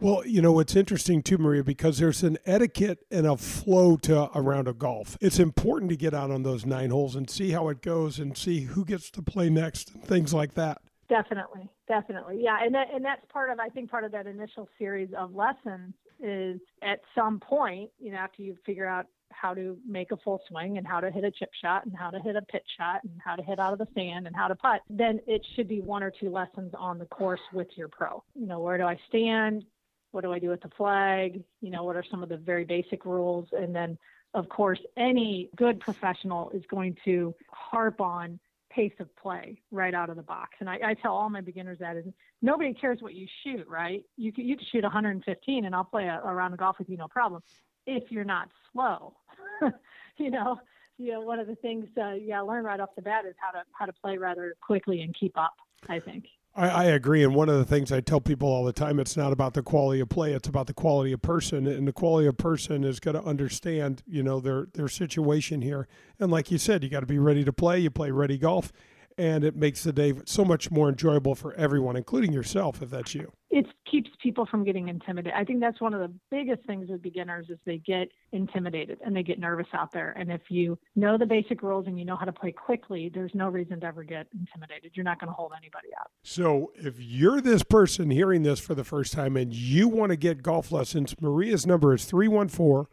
S1: Well, you know, it's interesting too, Maria, because there's an etiquette and a flow to a round of golf. It's important to get out on those nine holes and see how it goes and see who gets to play next and things like that.
S4: Definitely, definitely, yeah, and that, and that's part of I think part of that initial series of lessons is at some point, you know, after you figure out how to make a full swing and how to hit a chip shot and how to hit a pitch shot and how to hit out of the sand and how to putt, then it should be one or two lessons on the course with your pro. You know, where do I stand? What do I do with the flag? You know, what are some of the very basic rules? And then, of course, any good professional is going to harp on pace of play right out of the box. And I, I tell all my beginners that is nobody cares what you shoot, right? You can, you can shoot 115 and I'll play a, a round of golf with you, no problem. If you're not slow, you know, you know, one of the things uh, you gotta learn right off the bat is how to how to play rather quickly and keep up. I think.
S1: I, I, agree. And one of the things I tell people all the time, it's not about the quality of play, it's about the quality of person. And the quality of person is going to understand, you know, their their situation here. And like you said, you got to be ready to play. You play ready golf and it makes the day so much more enjoyable for everyone, including yourself, if that's you.
S4: It keeps people from getting intimidated. I think that's one of the biggest things with beginners is they get intimidated and they get nervous out there. And if you know the basic rules and you know how to play quickly, there's no reason to ever get intimidated. You're not going to hold anybody up.
S1: So if you're this person hearing this for the first time and you want to get golf lessons, Maria's number is 314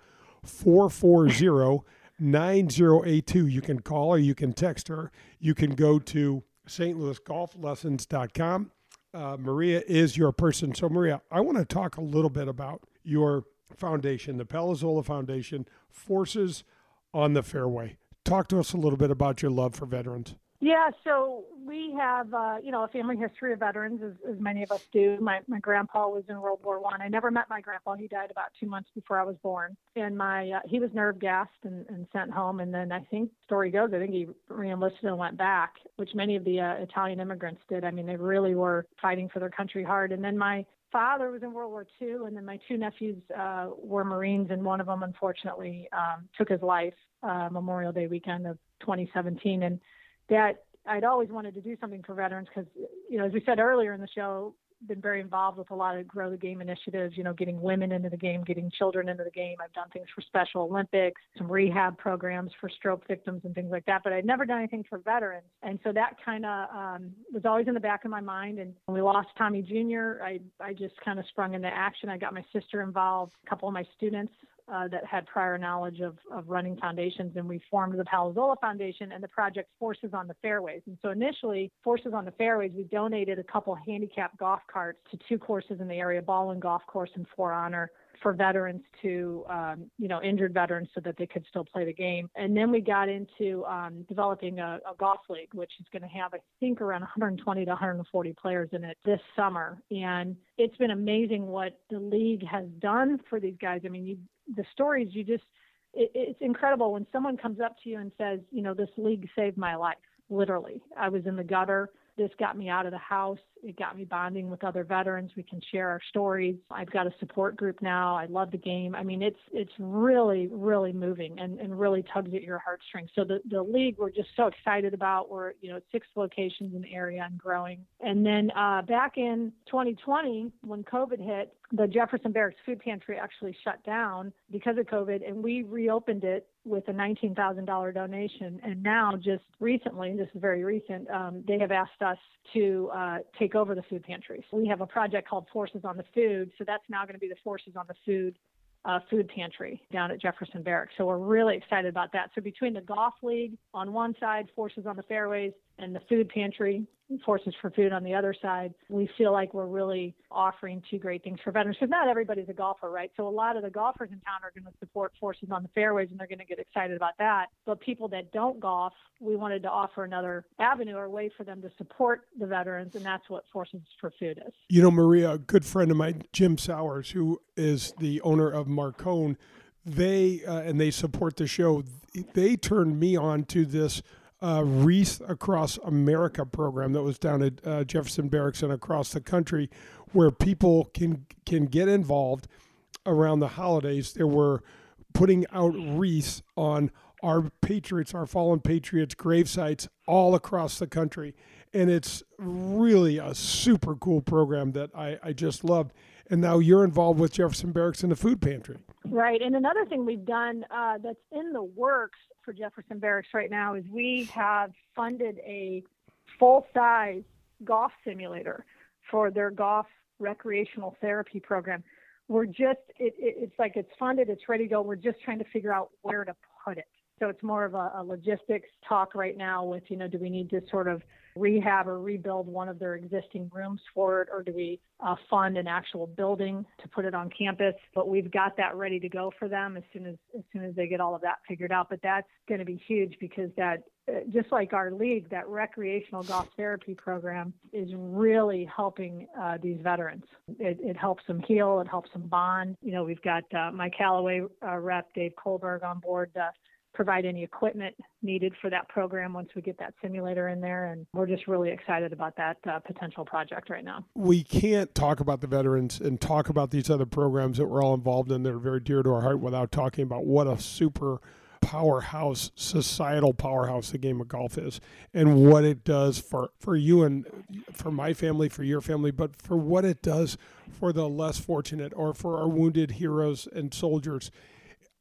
S1: 440 9082. You can call her, you can text her. You can go to stlouisgolflessons.com. Uh, Maria is your person. So, Maria, I want to talk a little bit about your foundation, the Palozola Foundation, Forces on the Fairway. Talk to us a little bit about your love for veterans.
S4: Yeah, so we have, uh, you know, a family history of veterans, as, as many of us do. My my grandpa was in World War One. I. I never met my grandpa. He died about two months before I was born, and my uh, he was nerve gassed and, and sent home. And then I think story goes, I think he reenlisted and went back, which many of the uh, Italian immigrants did. I mean, they really were fighting for their country hard. And then my father was in World War II, and then my two nephews uh, were Marines, and one of them unfortunately um, took his life uh, Memorial Day weekend of 2017. And that I'd always wanted to do something for veterans because, you know, as we said earlier in the show, been very involved with a lot of grow the game initiatives, you know, getting women into the game, getting children into the game. I've done things for Special Olympics, some rehab programs for stroke victims and things like that, but I'd never done anything for veterans. And so that kind of um, was always in the back of my mind. And when we lost Tommy Jr., I, I just kind of sprung into action. I got my sister involved, a couple of my students uh, that had prior knowledge of, of running foundations, and we formed the Palozola Foundation and the project Forces on the Fairways. And so initially, Forces on the Fairways, we donated a couple handicap golf carts to two courses in the area, Baldwin Golf Course and For Honor, for veterans to, um, you know, injured veterans so that they could still play the game. And then we got into um, developing a, a, golf league, which is going to have, I think, around 120 to 140 players in it this summer. And it's been amazing what the league has done for these guys. I mean, you, the stories you just, it, it's incredible when someone comes up to you and says, you know, this league saved my life. Literally, I was in the gutter this got me out of the house. It got me bonding with other veterans. We can share our stories. I've got a support group now. I love the game. I mean, it's it's really really moving and, and really tugs at your heartstrings. So the the league we're just so excited about. We're you know six locations in the area and growing. And then uh, back in 2020 when COVID hit, the Jefferson Barracks Food Pantry actually shut down because of COVID, and we reopened it with a $19,000 donation. And now, just recently, this is very recent, um, they have asked us to uh, take over the food pantry. So we have a project called Forces on the Food. So that's now going to be the Forces on the Food uh, food pantry down at Jefferson Barracks. So we're really excited about that. So between the golf league on one side, Forces on the Fairways, and the food pantry, Forces for Food on the other side, we feel like we're really offering two great things for veterans because not everybody's a golfer, right? So a lot of the golfers in town are going to support Forces on the Fairways and they're going to get excited about that. But people that don't golf, we wanted to offer another avenue or way for them to support the veterans, and that's what Forces for Food is.
S1: You know, Maria, a good friend of mine, Jim Sowers, who is the owner of Marcone, they uh, and they support the show. They turned me on to this uh, Wreath Across America program that was down at uh, Jefferson Barracks and across the country, where people can can get involved around the holidays. There were putting out wreaths on our patriots, our fallen patriots' grave sites all across the country, and it's really a super cool program that I, I just loved. And now you're involved with Jefferson Barracks in the food pantry.
S4: Right, and another thing we've done uh, that's in the works for Jefferson Barracks right now is we have funded a full size golf simulator for their golf recreational therapy program. We're just, it, it, it's like it's funded, it's ready to go. We're just trying to figure out where to put it. So it's more of a, a logistics talk right now with, you know, do we need to sort of rehab or rebuild one of their existing rooms for it, or do we uh, fund an actual building to put it on campus? But we've got that ready to go for them as soon as as soon as they get all of that figured out. But that's going to be huge because that uh, just like our league, that recreational golf therapy program is really helping uh, these veterans. It, it, helps them heal. It helps them bond. You know, we've got uh, my Callaway uh, rep, Dave Kohlberg, on board uh, provide any equipment needed for that program once we get that simulator in there. And we're just really excited about that uh, potential project right now.
S1: We can't talk about the veterans and talk about these other programs that we're all involved in that are very dear to our heart without talking about what a super powerhouse, societal powerhouse the game of golf is, and what it does for, for you and for my family, for your family, but for what it does for the less fortunate or for our wounded heroes and soldiers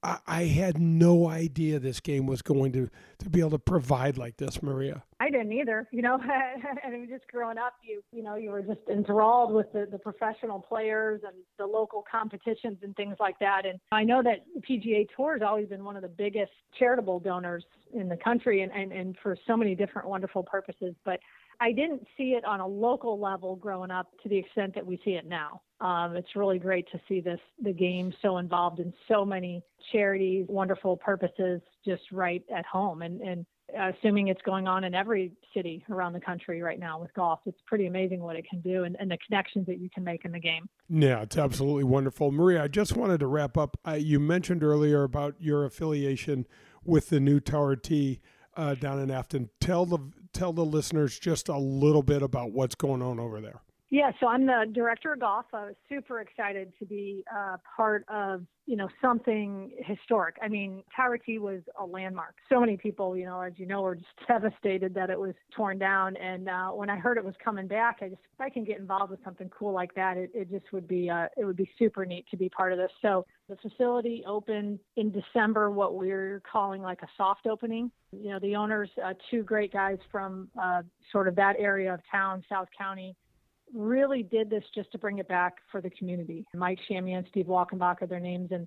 S1: I, I had no idea this game was going to, to be able to provide like this, Maria.
S4: I didn't either. You know, I mean, just growing up, you you know, you were just enthralled with the, the professional players and the local competitions and things like that. And I know that PGA Tour has always been one of the biggest charitable donors in the country, and and, and for so many different wonderful purposes. But I didn't see it on a local level growing up to the extent that we see it now. Um, it's really great to see this the game so involved in so many charities, wonderful purposes, just right at home, and and assuming it's going on in every city around the country right now with golf. It's pretty amazing what it can do and, and the connections that you can make in the game.
S1: Yeah, it's absolutely wonderful. Maria, I just wanted to wrap up. Uh, you mentioned earlier about your affiliation with the new Tower Tee uh, down in Afton. Tell the tell the listeners just a little bit about what's going on over there.
S4: Yeah, so I'm the director of golf. I was super excited to be uh, part of, you know, something historic. I mean, Tower Tee was a landmark. So many people, you know, as you know, were just devastated that it was torn down. And uh, when I heard it was coming back, I just, if I can get involved with something cool like that, it, it just would be, uh, it would be super neat to be part of this. So the facility opened in December, what we're calling like a soft opening. You know, the owners, uh, two great guys from uh, sort of that area of town, South County really did this just to bring it back for the community. Mike Shamian, Steve Walkenbach are their names, and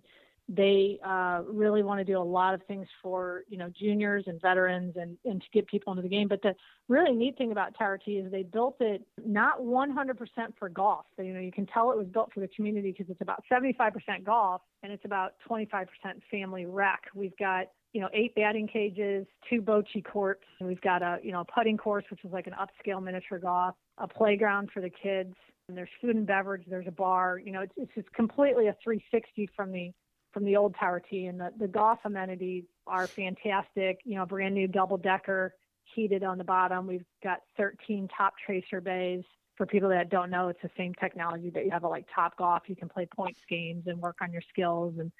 S4: they uh, really want to do a lot of things for you know juniors and veterans and, and to get people into the game. But the really neat thing about Tower Tee is they built it not 100% for golf. So, you know, you can tell it was built for the community because it's about 75% golf and it's about 25% family rec. We've got you know, eight batting cages, two bocce courts. We've got a, you know, putting course, which is like an upscale miniature golf, a playground for the kids. And there's food and beverage. There's a bar. You know, it's, it's just completely a 360 from the from the old Tower Tee. And the, the golf amenities are fantastic. You know, brand new double decker, heated on the bottom. We've got 13 top tracer bays. For people that don't know, it's the same technology that you have at like Top Golf. You can play points games and work on your skills and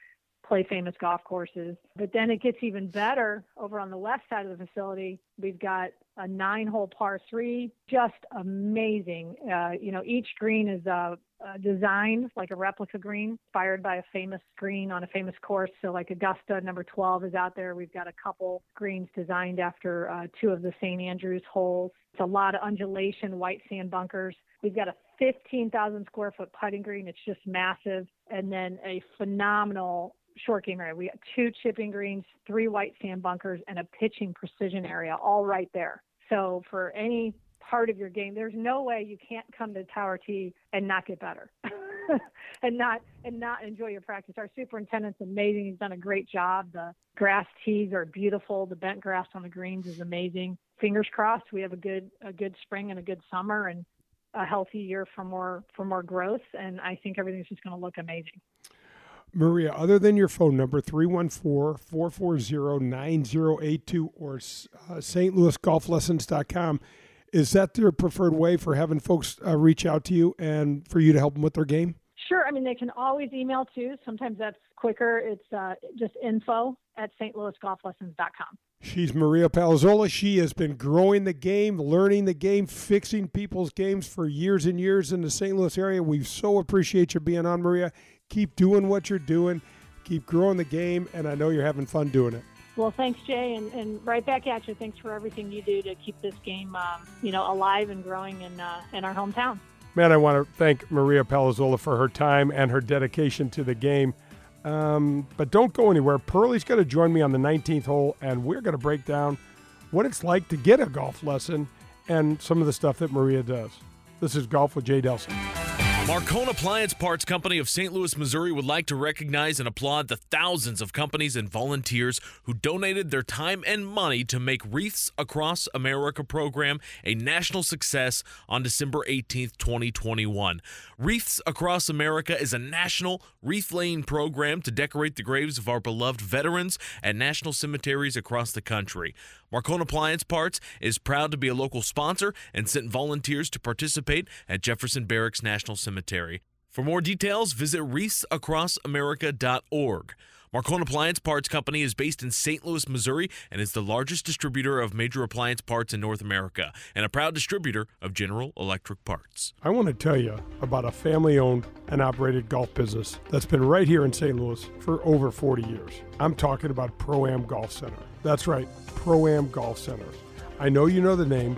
S4: play famous golf courses. But then it gets even better over on the west side of the facility. We've got a nine hole par three, just amazing. Uh, you know, each green is uh, uh, designed like a replica green, inspired by a famous green on a famous course. So, like Augusta, number 12 is out there. We've got a couple greens designed after uh, two of the St. Andrews holes. It's a lot of undulation, white sand bunkers. We've got a 15,000 square foot putting green. It's just massive. And then a phenomenal short game area. We got two chipping greens, three white sand bunkers, and a pitching precision area, all right there. So for any part of your game, there's no way you can't come to Tower Tee and not get better. and not and not enjoy your practice. Our superintendent's amazing. He's done a great job. The grass tees are beautiful. The bent grass on the greens is amazing. Fingers crossed we have a good a good spring and a good summer and a healthy year for more for more growth and I think everything's just going to look amazing.
S1: Maria, other than your phone number, 314 440 9082 or uh, stlouisgolflessons.com, is that their preferred way for having folks uh, reach out to you and for you to help them with their game?
S4: Sure. I mean, they can always email too. Sometimes that's quicker. It's uh, just info at stlouisgolflessons.com.
S1: She's Maria Palozola. She has been growing the game, learning the game, fixing people's games for years and years in the St. Louis area. We so appreciate you being on, Maria keep doing what you're doing, keep growing the game, and I know you're having fun doing it.
S4: Well, thanks, Jay, and, and right back at you. Thanks for everything you do to keep this game, um, you know, alive and growing in uh, in our hometown.
S1: Man, I want to thank Maria Palozola for her time and her dedication to the game. Um, but don't go anywhere. Pearlie's going to join me on the 19th hole, and we're going to break down what it's like to get a golf lesson and some of the stuff that Maria does. This is Golf with Jay Delsing.
S5: Marcone Appliance Parts Company of St. Louis, Missouri would like to recognize and applaud the thousands of companies and volunteers who donated their time and money to make Wreaths Across America program a national success on December 18th, 2021. Wreaths Across America is a national wreath laying program to decorate the graves of our beloved veterans at national cemeteries across the country. Marcone Appliance Parts is proud to be a local sponsor and sent volunteers to participate at Jefferson Barracks National Cemetery. For more details, visit wreathsacrossamerica.org. Marcone Appliance Parts Company is based in St. Louis, Missouri, and is the largest distributor of major appliance parts in North America and a proud distributor of General Electric parts.
S1: I want to tell you about a family owned and operated golf business that's been right here in St. Louis for over 40 years. I'm talking about Pro Am Golf Center. That's right, Pro Am Golf Center. I know you know the name,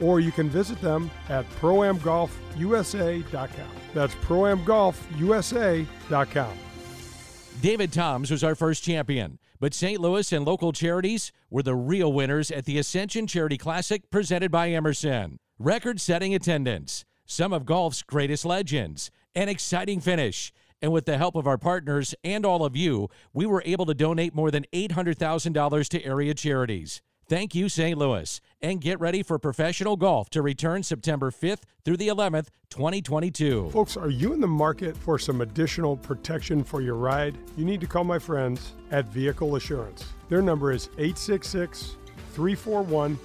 S1: or you can visit them at proamgolfusa.com. That's proamgolfusa.com.
S3: David Toms was our first champion, but St. Louis and local charities were the real winners at the Ascension Charity Classic presented by Emerson. Record setting attendance, some of golf's greatest legends, an exciting finish. And with the help of our partners and all of you, we were able to donate more than $800,000 to area charities. Thank you, St. Louis. And get ready for professional golf to return September 5th through the 11th, 2022.
S1: Folks, are you in the market for some additional protection for your ride? You need to call my friends at Vehicle Assurance. Their number is 866 341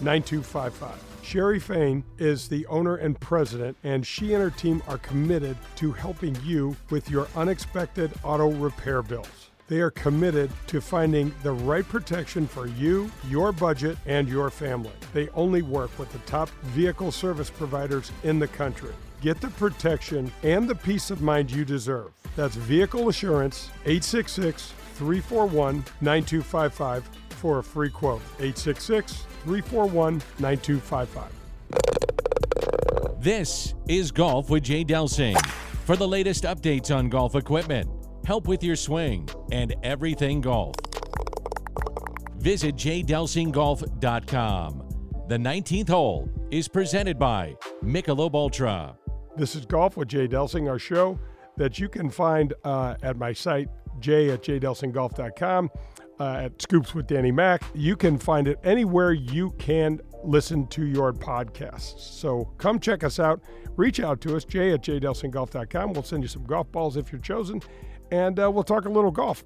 S1: 9255. Sherry Fain is the owner and president, and she and her team are committed to helping you with your unexpected auto repair bills. They are committed to finding the right protection for you, your budget, and your family. They only work with the top vehicle service providers in the country. Get the protection and the peace of mind you deserve. That's Vehicle Assurance, 866 341 9255 for a free quote. 866 341 9255.
S3: This is Golf with Jay Delsing. For the latest updates on golf equipment, help with your swing, and everything golf, visit jdelsinggolf.com. The 19th hole is presented by Michelob Ultra.
S1: This is Golf with Jay Delsing, our show that you can find uh, at my site, jay at jdelsinggolf.com, uh, at Scoops with Danny Mac. You can find it anywhere you can listen to your podcasts. So come check us out. Reach out to us, jay at jdelsinggolf.com. We'll send you some golf balls if you're chosen, and uh, we'll talk a little golf.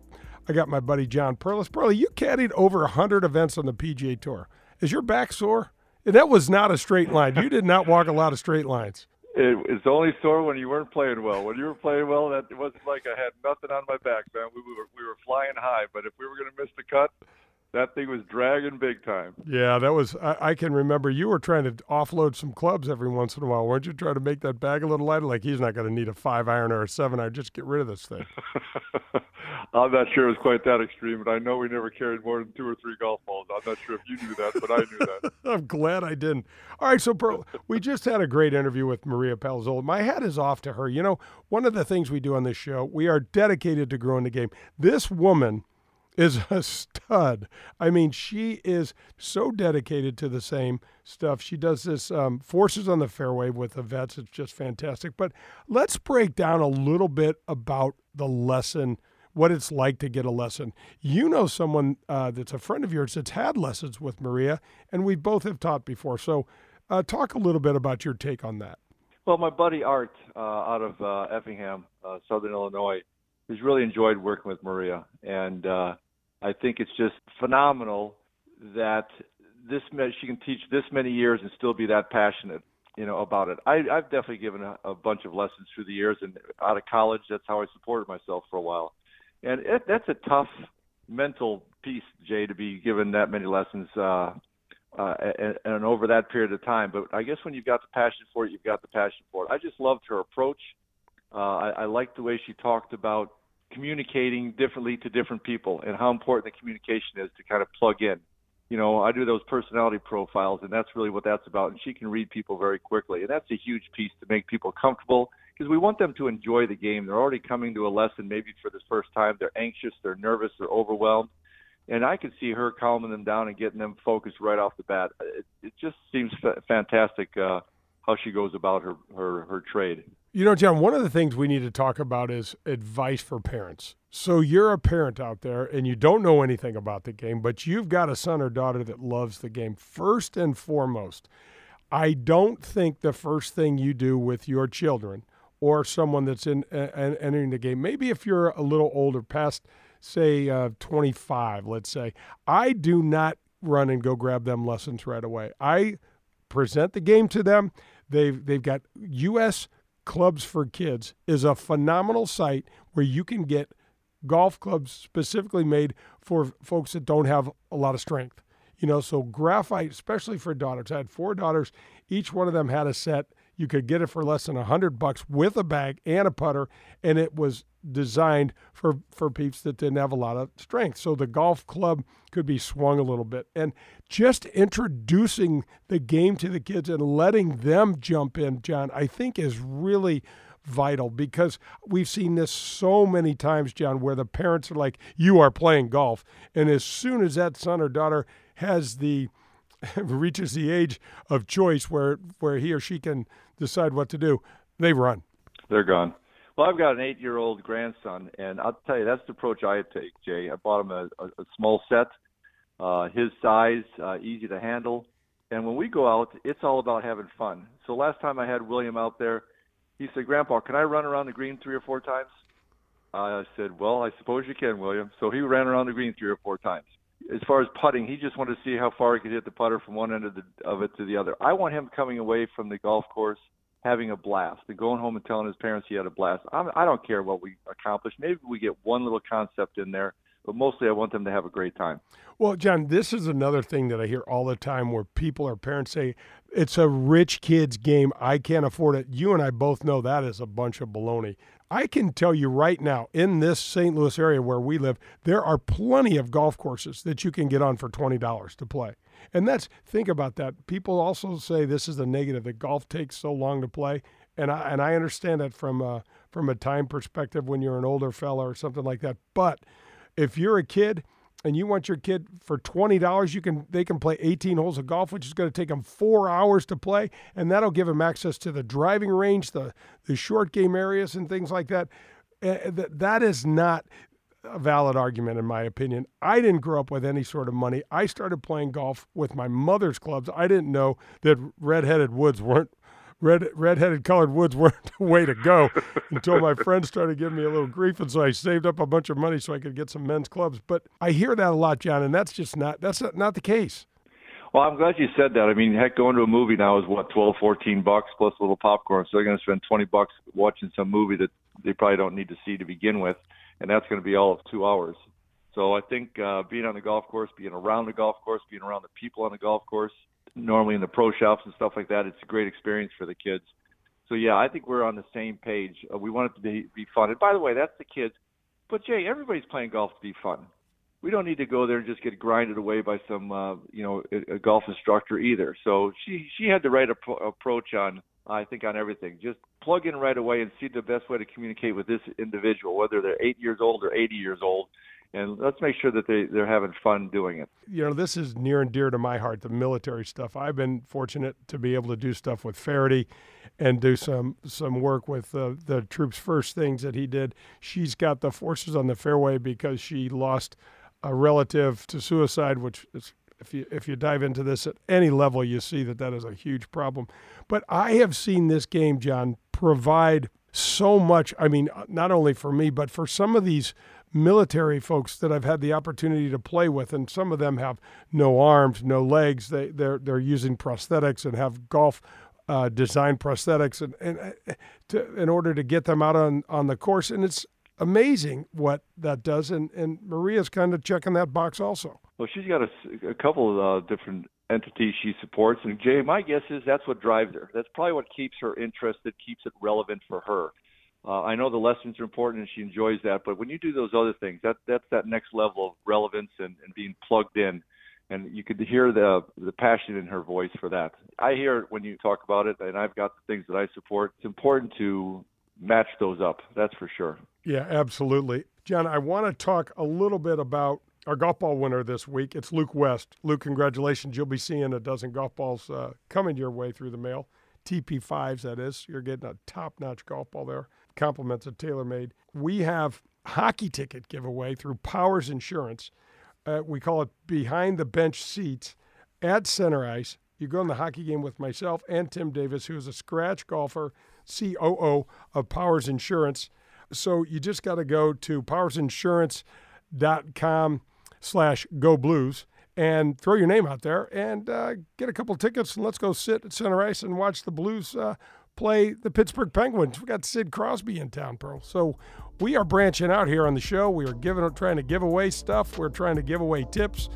S1: I got my buddy John Perlis. Perlis, you caddied over 100 events on the PGA Tour. Is your back sore? That was not a straight line. You did not walk a lot of straight lines.
S2: It, it's only sore when you weren't playing well. When you were playing well, that it wasn't like I had nothing on my back, man. We were we were flying high, but if we were going to miss the cut, that thing was dragging big time.
S1: Yeah, that was. I, I, can remember you were trying to offload some clubs every once in a while, weren't you? Trying to make that bag a little lighter. Like he's not going to need a five iron or a seven iron. Just get rid of this thing.
S2: I'm not sure it was quite that extreme, but I know we never carried more than two or three golf balls. I'm not sure if you knew that, but I knew that.
S1: I'm glad I didn't. All right, so bro, we just had a great interview with Maria Palozola. My hat is off to her. You know, one of the things we do on this show, we are dedicated to growing the game. This woman is a stud. I mean, she is so dedicated to the same stuff. She does this um, forces on the fairway with the vets. It's just fantastic. But let's break down a little bit about the lesson, what it's like to get a lesson. You know someone uh, that's a friend of yours that's had lessons with Maria, and we both have taught before. So, uh, talk a little bit about your take on that.
S2: Well, my buddy Art uh, out of uh, Effingham, uh, Southern Illinois who's really enjoyed working with Maria, and uh, I think it's just phenomenal that this she can teach this many years and still be that passionate, you know, about it. I, I've definitely given a, a bunch of lessons through the years, and out of college, that's how I supported myself for a while, and it, that's a tough mental piece, Jay, to be given that many lessons. Uh, uh, and, and over that period of time. But I guess when you've got the passion for it, you've got the passion for it. I just loved her approach. Uh, I, I liked the way she talked about communicating differently to different people and how important the communication is to kind of plug in. You know, I do those personality profiles, and that's really what that's about. And she can read people very quickly, and that's a huge piece to make people comfortable because we want them to enjoy the game. They're already coming to a lesson maybe for the first time. They're anxious, they're nervous, they're overwhelmed, and I could see her calming them down and getting them focused right off the bat. It, it just seems f- fantastic uh, how she goes about her her, her trade.
S1: You know, John, one of the things we need to talk about is advice for parents. So you're a parent out there and you don't know anything about the game, but you've got a son or daughter that loves the game. First and foremost, I don't think the first thing you do with your children or someone that's in uh, entering the game, maybe if you're a little older, past say uh, 25, let's say, I do not run and go grab them lessons right away. I present the game to them. They've they've got U.S. Clubs for Kids is a phenomenal site where you can get golf clubs specifically made for folks that don't have a lot of strength. You know, so graphite, especially for daughters. I had four daughters. Each one of them had a set. You could get it for less than a hundred bucks with a bag and a putter, and it was designed for for peeps that didn't have a lot of strength. So the golf club could be swung a little bit. And just introducing the game to the kids and letting them jump in, John, I think is really vital because we've seen this so many times, John, where the parents are like, You are playing golf. And as soon as that son or daughter has the reaches the age of choice where where he or she can decide what to do, they run.
S2: They're gone. Well, I've got an eight-year-old grandson, and I'll tell you that's the approach I take, Jay. I bought him a, a, a small set, uh, his size, uh, easy to handle, and when we go out, it's all about having fun. So last time I had William out there, he said, "Grandpa, can I run around the green three or four times?" I said, "Well, I suppose you can, William." So he ran around the green three or four times. As far as putting, he just wanted to see how far he could hit the putter from one end of, the, of it to the other. I want him coming away from the golf course having a blast and going home and telling his parents he had a blast. I'm, I don't care what we accomplish. Maybe we get one little concept in there, but mostly I want them to have a great time.
S1: Well, John, this is another thing that I hear all the time where people or parents say, it's a rich kid's game. I can't afford it. You and I both know that is a bunch of baloney. I can tell you right now, in this St. Louis area where we live, there are plenty of golf courses that you can get on for $20 to play. And that's think about that. People also say this is the negative that golf takes so long to play, and I and I understand that from a, from a time perspective when you're an older fella or something like that. But if you're a kid and you want your kid for twenty dollars, you can they can play 18 holes of golf, which is going to take them four hours to play, and that'll give them access to the driving range, the the short game areas, and things like that. Uh, that that is not a valid argument in my opinion. I didn't grow up with any sort of money. I started playing golf with my mother's clubs. I didn't know that red-headed woods weren't red red-headed colored woods weren't the way to go until my friends started giving me a little grief and so I saved up a bunch of money so I could get some men's clubs. But I hear that a lot, John, and that's just not that's not, not the case.
S2: Well, I'm glad you said that. I mean, heck, going to a movie now is what twelve, fourteen bucks plus a little popcorn. So they're going to spend twenty bucks watching some movie that they probably don't need to see to begin with and that's going to be all of two hours. So I think uh, being on the golf course, being around the golf course, being around the people on the golf course, normally in the pro shops and stuff like that, it's a great experience for the kids. So yeah, I think we're on the same page. Uh, we want it to be, be fun. And by the way, that's the kids. But Jay, everybody's playing golf to be fun. We don't need to go there and just get grinded away by some, uh, you know, a, a golf instructor either. So she she had the right ap- approach on I think on everything. Just plug in right away and see the best way to communicate with this individual, whether they're eight years old or 80 years old. And let's make sure that they, they're having fun doing it.
S1: You know, this is near and dear to my heart, the military stuff. I've been fortunate to be able to do stuff with Feherty and do some some work with uh, the troops first things that he did. She's got the forces on the fairway because she lost a relative to suicide, which is if you if you dive into this at any level, you see that that is a huge problem. But I have seen this game, John, provide so much. I mean, not only for me, but for some of these military folks that I've had the opportunity to play with, and some of them have no arms, no legs. They they're they're using prosthetics and have golf uh, design prosthetics and, and uh, to, in order to get them out on, on the course. And it's amazing what that does. And, and Maria's kind of checking that box also.
S2: Well, she's got a, a couple of uh, different entities she supports. And Jay, my guess is that's what drives her. That's probably what keeps her interested, keeps it relevant for her. Uh, I know the lessons are important and she enjoys that, but when you do those other things, that that's that next level of relevance and, and being plugged in. And you could hear the the passion in her voice for that. I hear it when you talk about it, and I've got the things that I support. It's important to match those up. That's for sure.
S1: Yeah, absolutely. John, I want to talk a little bit about our golf ball winner this week. It's Luke West. Luke, congratulations. You'll be seeing a dozen golf balls uh, coming your way through the mail. TP5s, that is. You're getting a top notch golf ball there. Compliments of TaylorMade. We have hockey ticket giveaway through Powers Insurance. Uh, we call it Behind the Bench Seats at Center Ice. You go in the hockey game with myself and Tim Davis, who is a scratch golfer, COO of Powers Insurance. So you just got to go to powersinsurance.com slash go blues and throw your name out there and uh, get a couple tickets and let's go sit at center ice and watch the Blues uh, play the Pittsburgh Penguins. We got Sid Crosby in town, Pearl. So we are branching out here on the show. We are giving, trying to give away stuff. We're trying to give away tips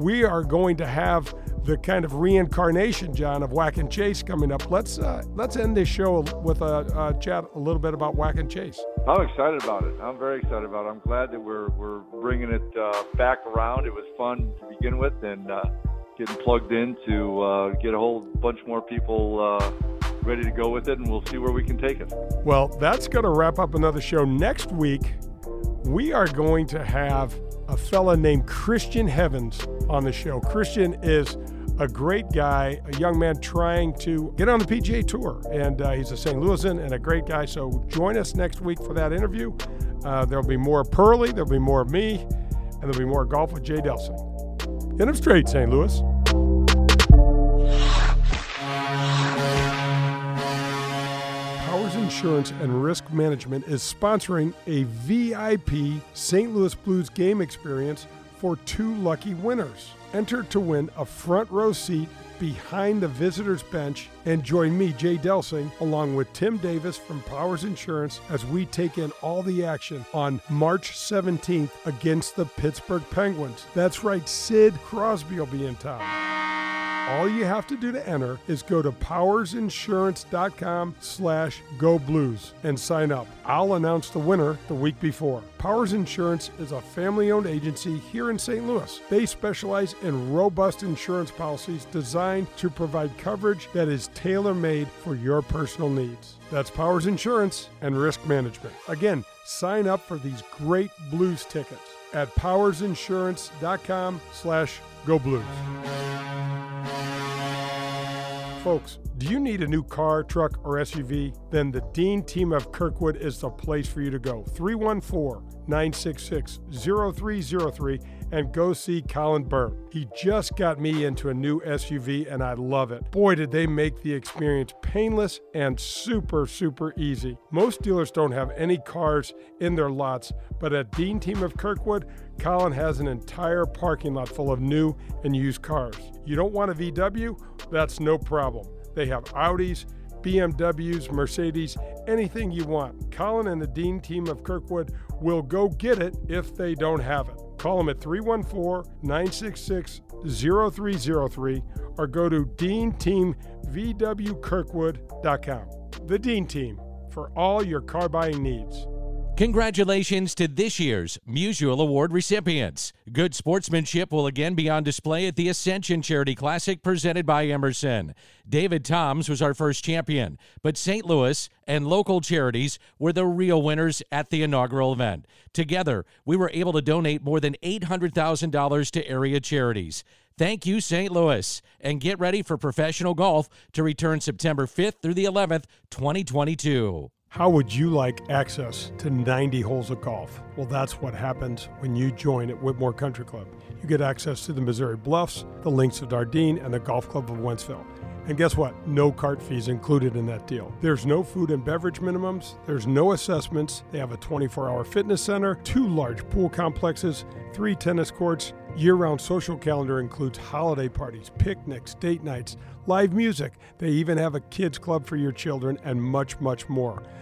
S1: we are going to have the kind of reincarnation, John, of Whack and Chase coming up. Let's uh, let's end this show with a, a, chat a little bit about Whack and Chase.
S2: I'm excited about it. I'm very excited about it. I'm glad that we're we're bringing it uh, back around. It was fun to begin with, and uh, getting plugged in to uh, get a whole bunch more people uh, ready to go with it, and we'll see where we can take it.
S1: Well, that's going to wrap up another show next week. We are going to have a fella named Christian Heavens on the show. Christian is a great guy, a young man trying to get on the PGA Tour, and uh, he's a St. Louisan and a great guy. So join us next week for that interview. Uh, there'll be more Pearly, there'll be more of me, and there'll be more golf with Jay Delsing. Hit him straight, St. Louis. Insurance and Risk Management is sponsoring a VIP St. Louis Blues game experience for two lucky winners. Enter to win a front row seat behind the visitors bench and join me, Jay Delsing, along with Tim Davis from Powers Insurance as we take in all the action on March 17th against the Pittsburgh Penguins. That's right, Sid Crosby will be in town. All you have to do to enter is go to powersinsurance.com slash go blues and sign up. I'll announce the winner the week before. Powers Insurance is a family-owned agency here in St. Louis. They specialize in robust insurance policies designed to provide coverage that is tailor-made for your personal needs. That's Powers Insurance and Risk Management. Again, sign up for these great blues tickets at powersinsurance.com slash go blues. Folks, do you need a new car, truck, or SUV? Then the Dean team of Kirkwood is the place for you to go. 314 966 0303 and go see Colin Byrne. He just got me into a new SUV and I love it. Boy, did they make the experience painless and super, super easy. Most dealers don't have any cars in their lots, but at Dean Team of Kirkwood, Colin has an entire parking lot full of new and used cars. You don't want a VW? That's no problem. They have Audis, BMWs, Mercedes, anything you want. Colin and the Dean team of Kirkwood will go get it if they don't have it. Call them at 314 966 0303 or go to deanteamvwkirkwood.com. The Dean Team for all your car buying needs.
S3: Congratulations to this year's Musial Award recipients. Good sportsmanship will again be on display at the Ascension Charity Classic presented by Emerson. David Toms was our first champion, but St. Louis and local charities were the real winners at the inaugural event. Together, we were able to donate more than $800,000 to area charities. Thank you, St. Louis, and get ready for professional golf to return September 5th through the 11th, 2022.
S1: How would you like access to 90 holes of golf? Well, that's what happens when you join at Whitmoor Country Club. You get access to the Missouri Bluffs, the Links of Dardenne, and the Golf Club of Wentzville. And guess what? No cart fees included in that deal. There's no food and beverage minimums, there's no assessments. They have a 24 hour fitness center, two large pool complexes, three tennis courts. Year round social calendar includes holiday parties, picnics, date nights, live music. They even have a kids club for your children and much, much more.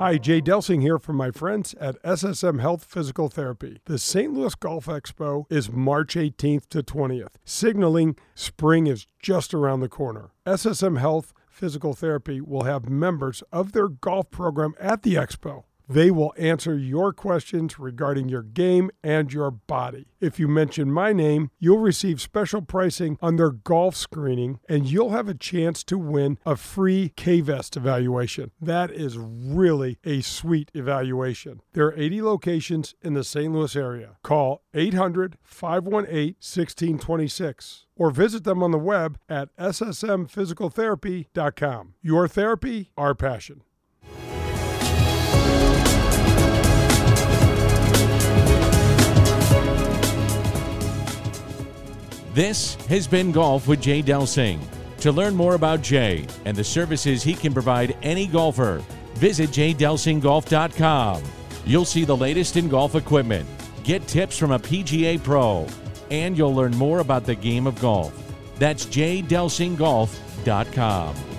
S1: Hi, Jay Delsing here from my friends at SSM Health Physical Therapy. The St. Louis Golf Expo is March 18th to 20th, signaling spring is just around the corner. SSM Health Physical Therapy will have members of their golf program at the expo. They will answer your questions regarding your game and your body. If you mention my name, you'll receive special pricing on their golf screening and you'll have a chance to win a free K Vest evaluation. That is really a sweet evaluation. There are 80 locations in the St. Louis area. Call 800 518 1626 or visit them on the web at ssmphysicaltherapy.com. Your therapy, our passion.
S3: This has been Golf with Jay Delsing. To learn more about Jay and the services he can provide any golfer, visit jdelsinggolf.com. You'll see the latest in golf equipment, get tips from a PGA pro, and you'll learn more about the game of golf. That's jdelsinggolf.com.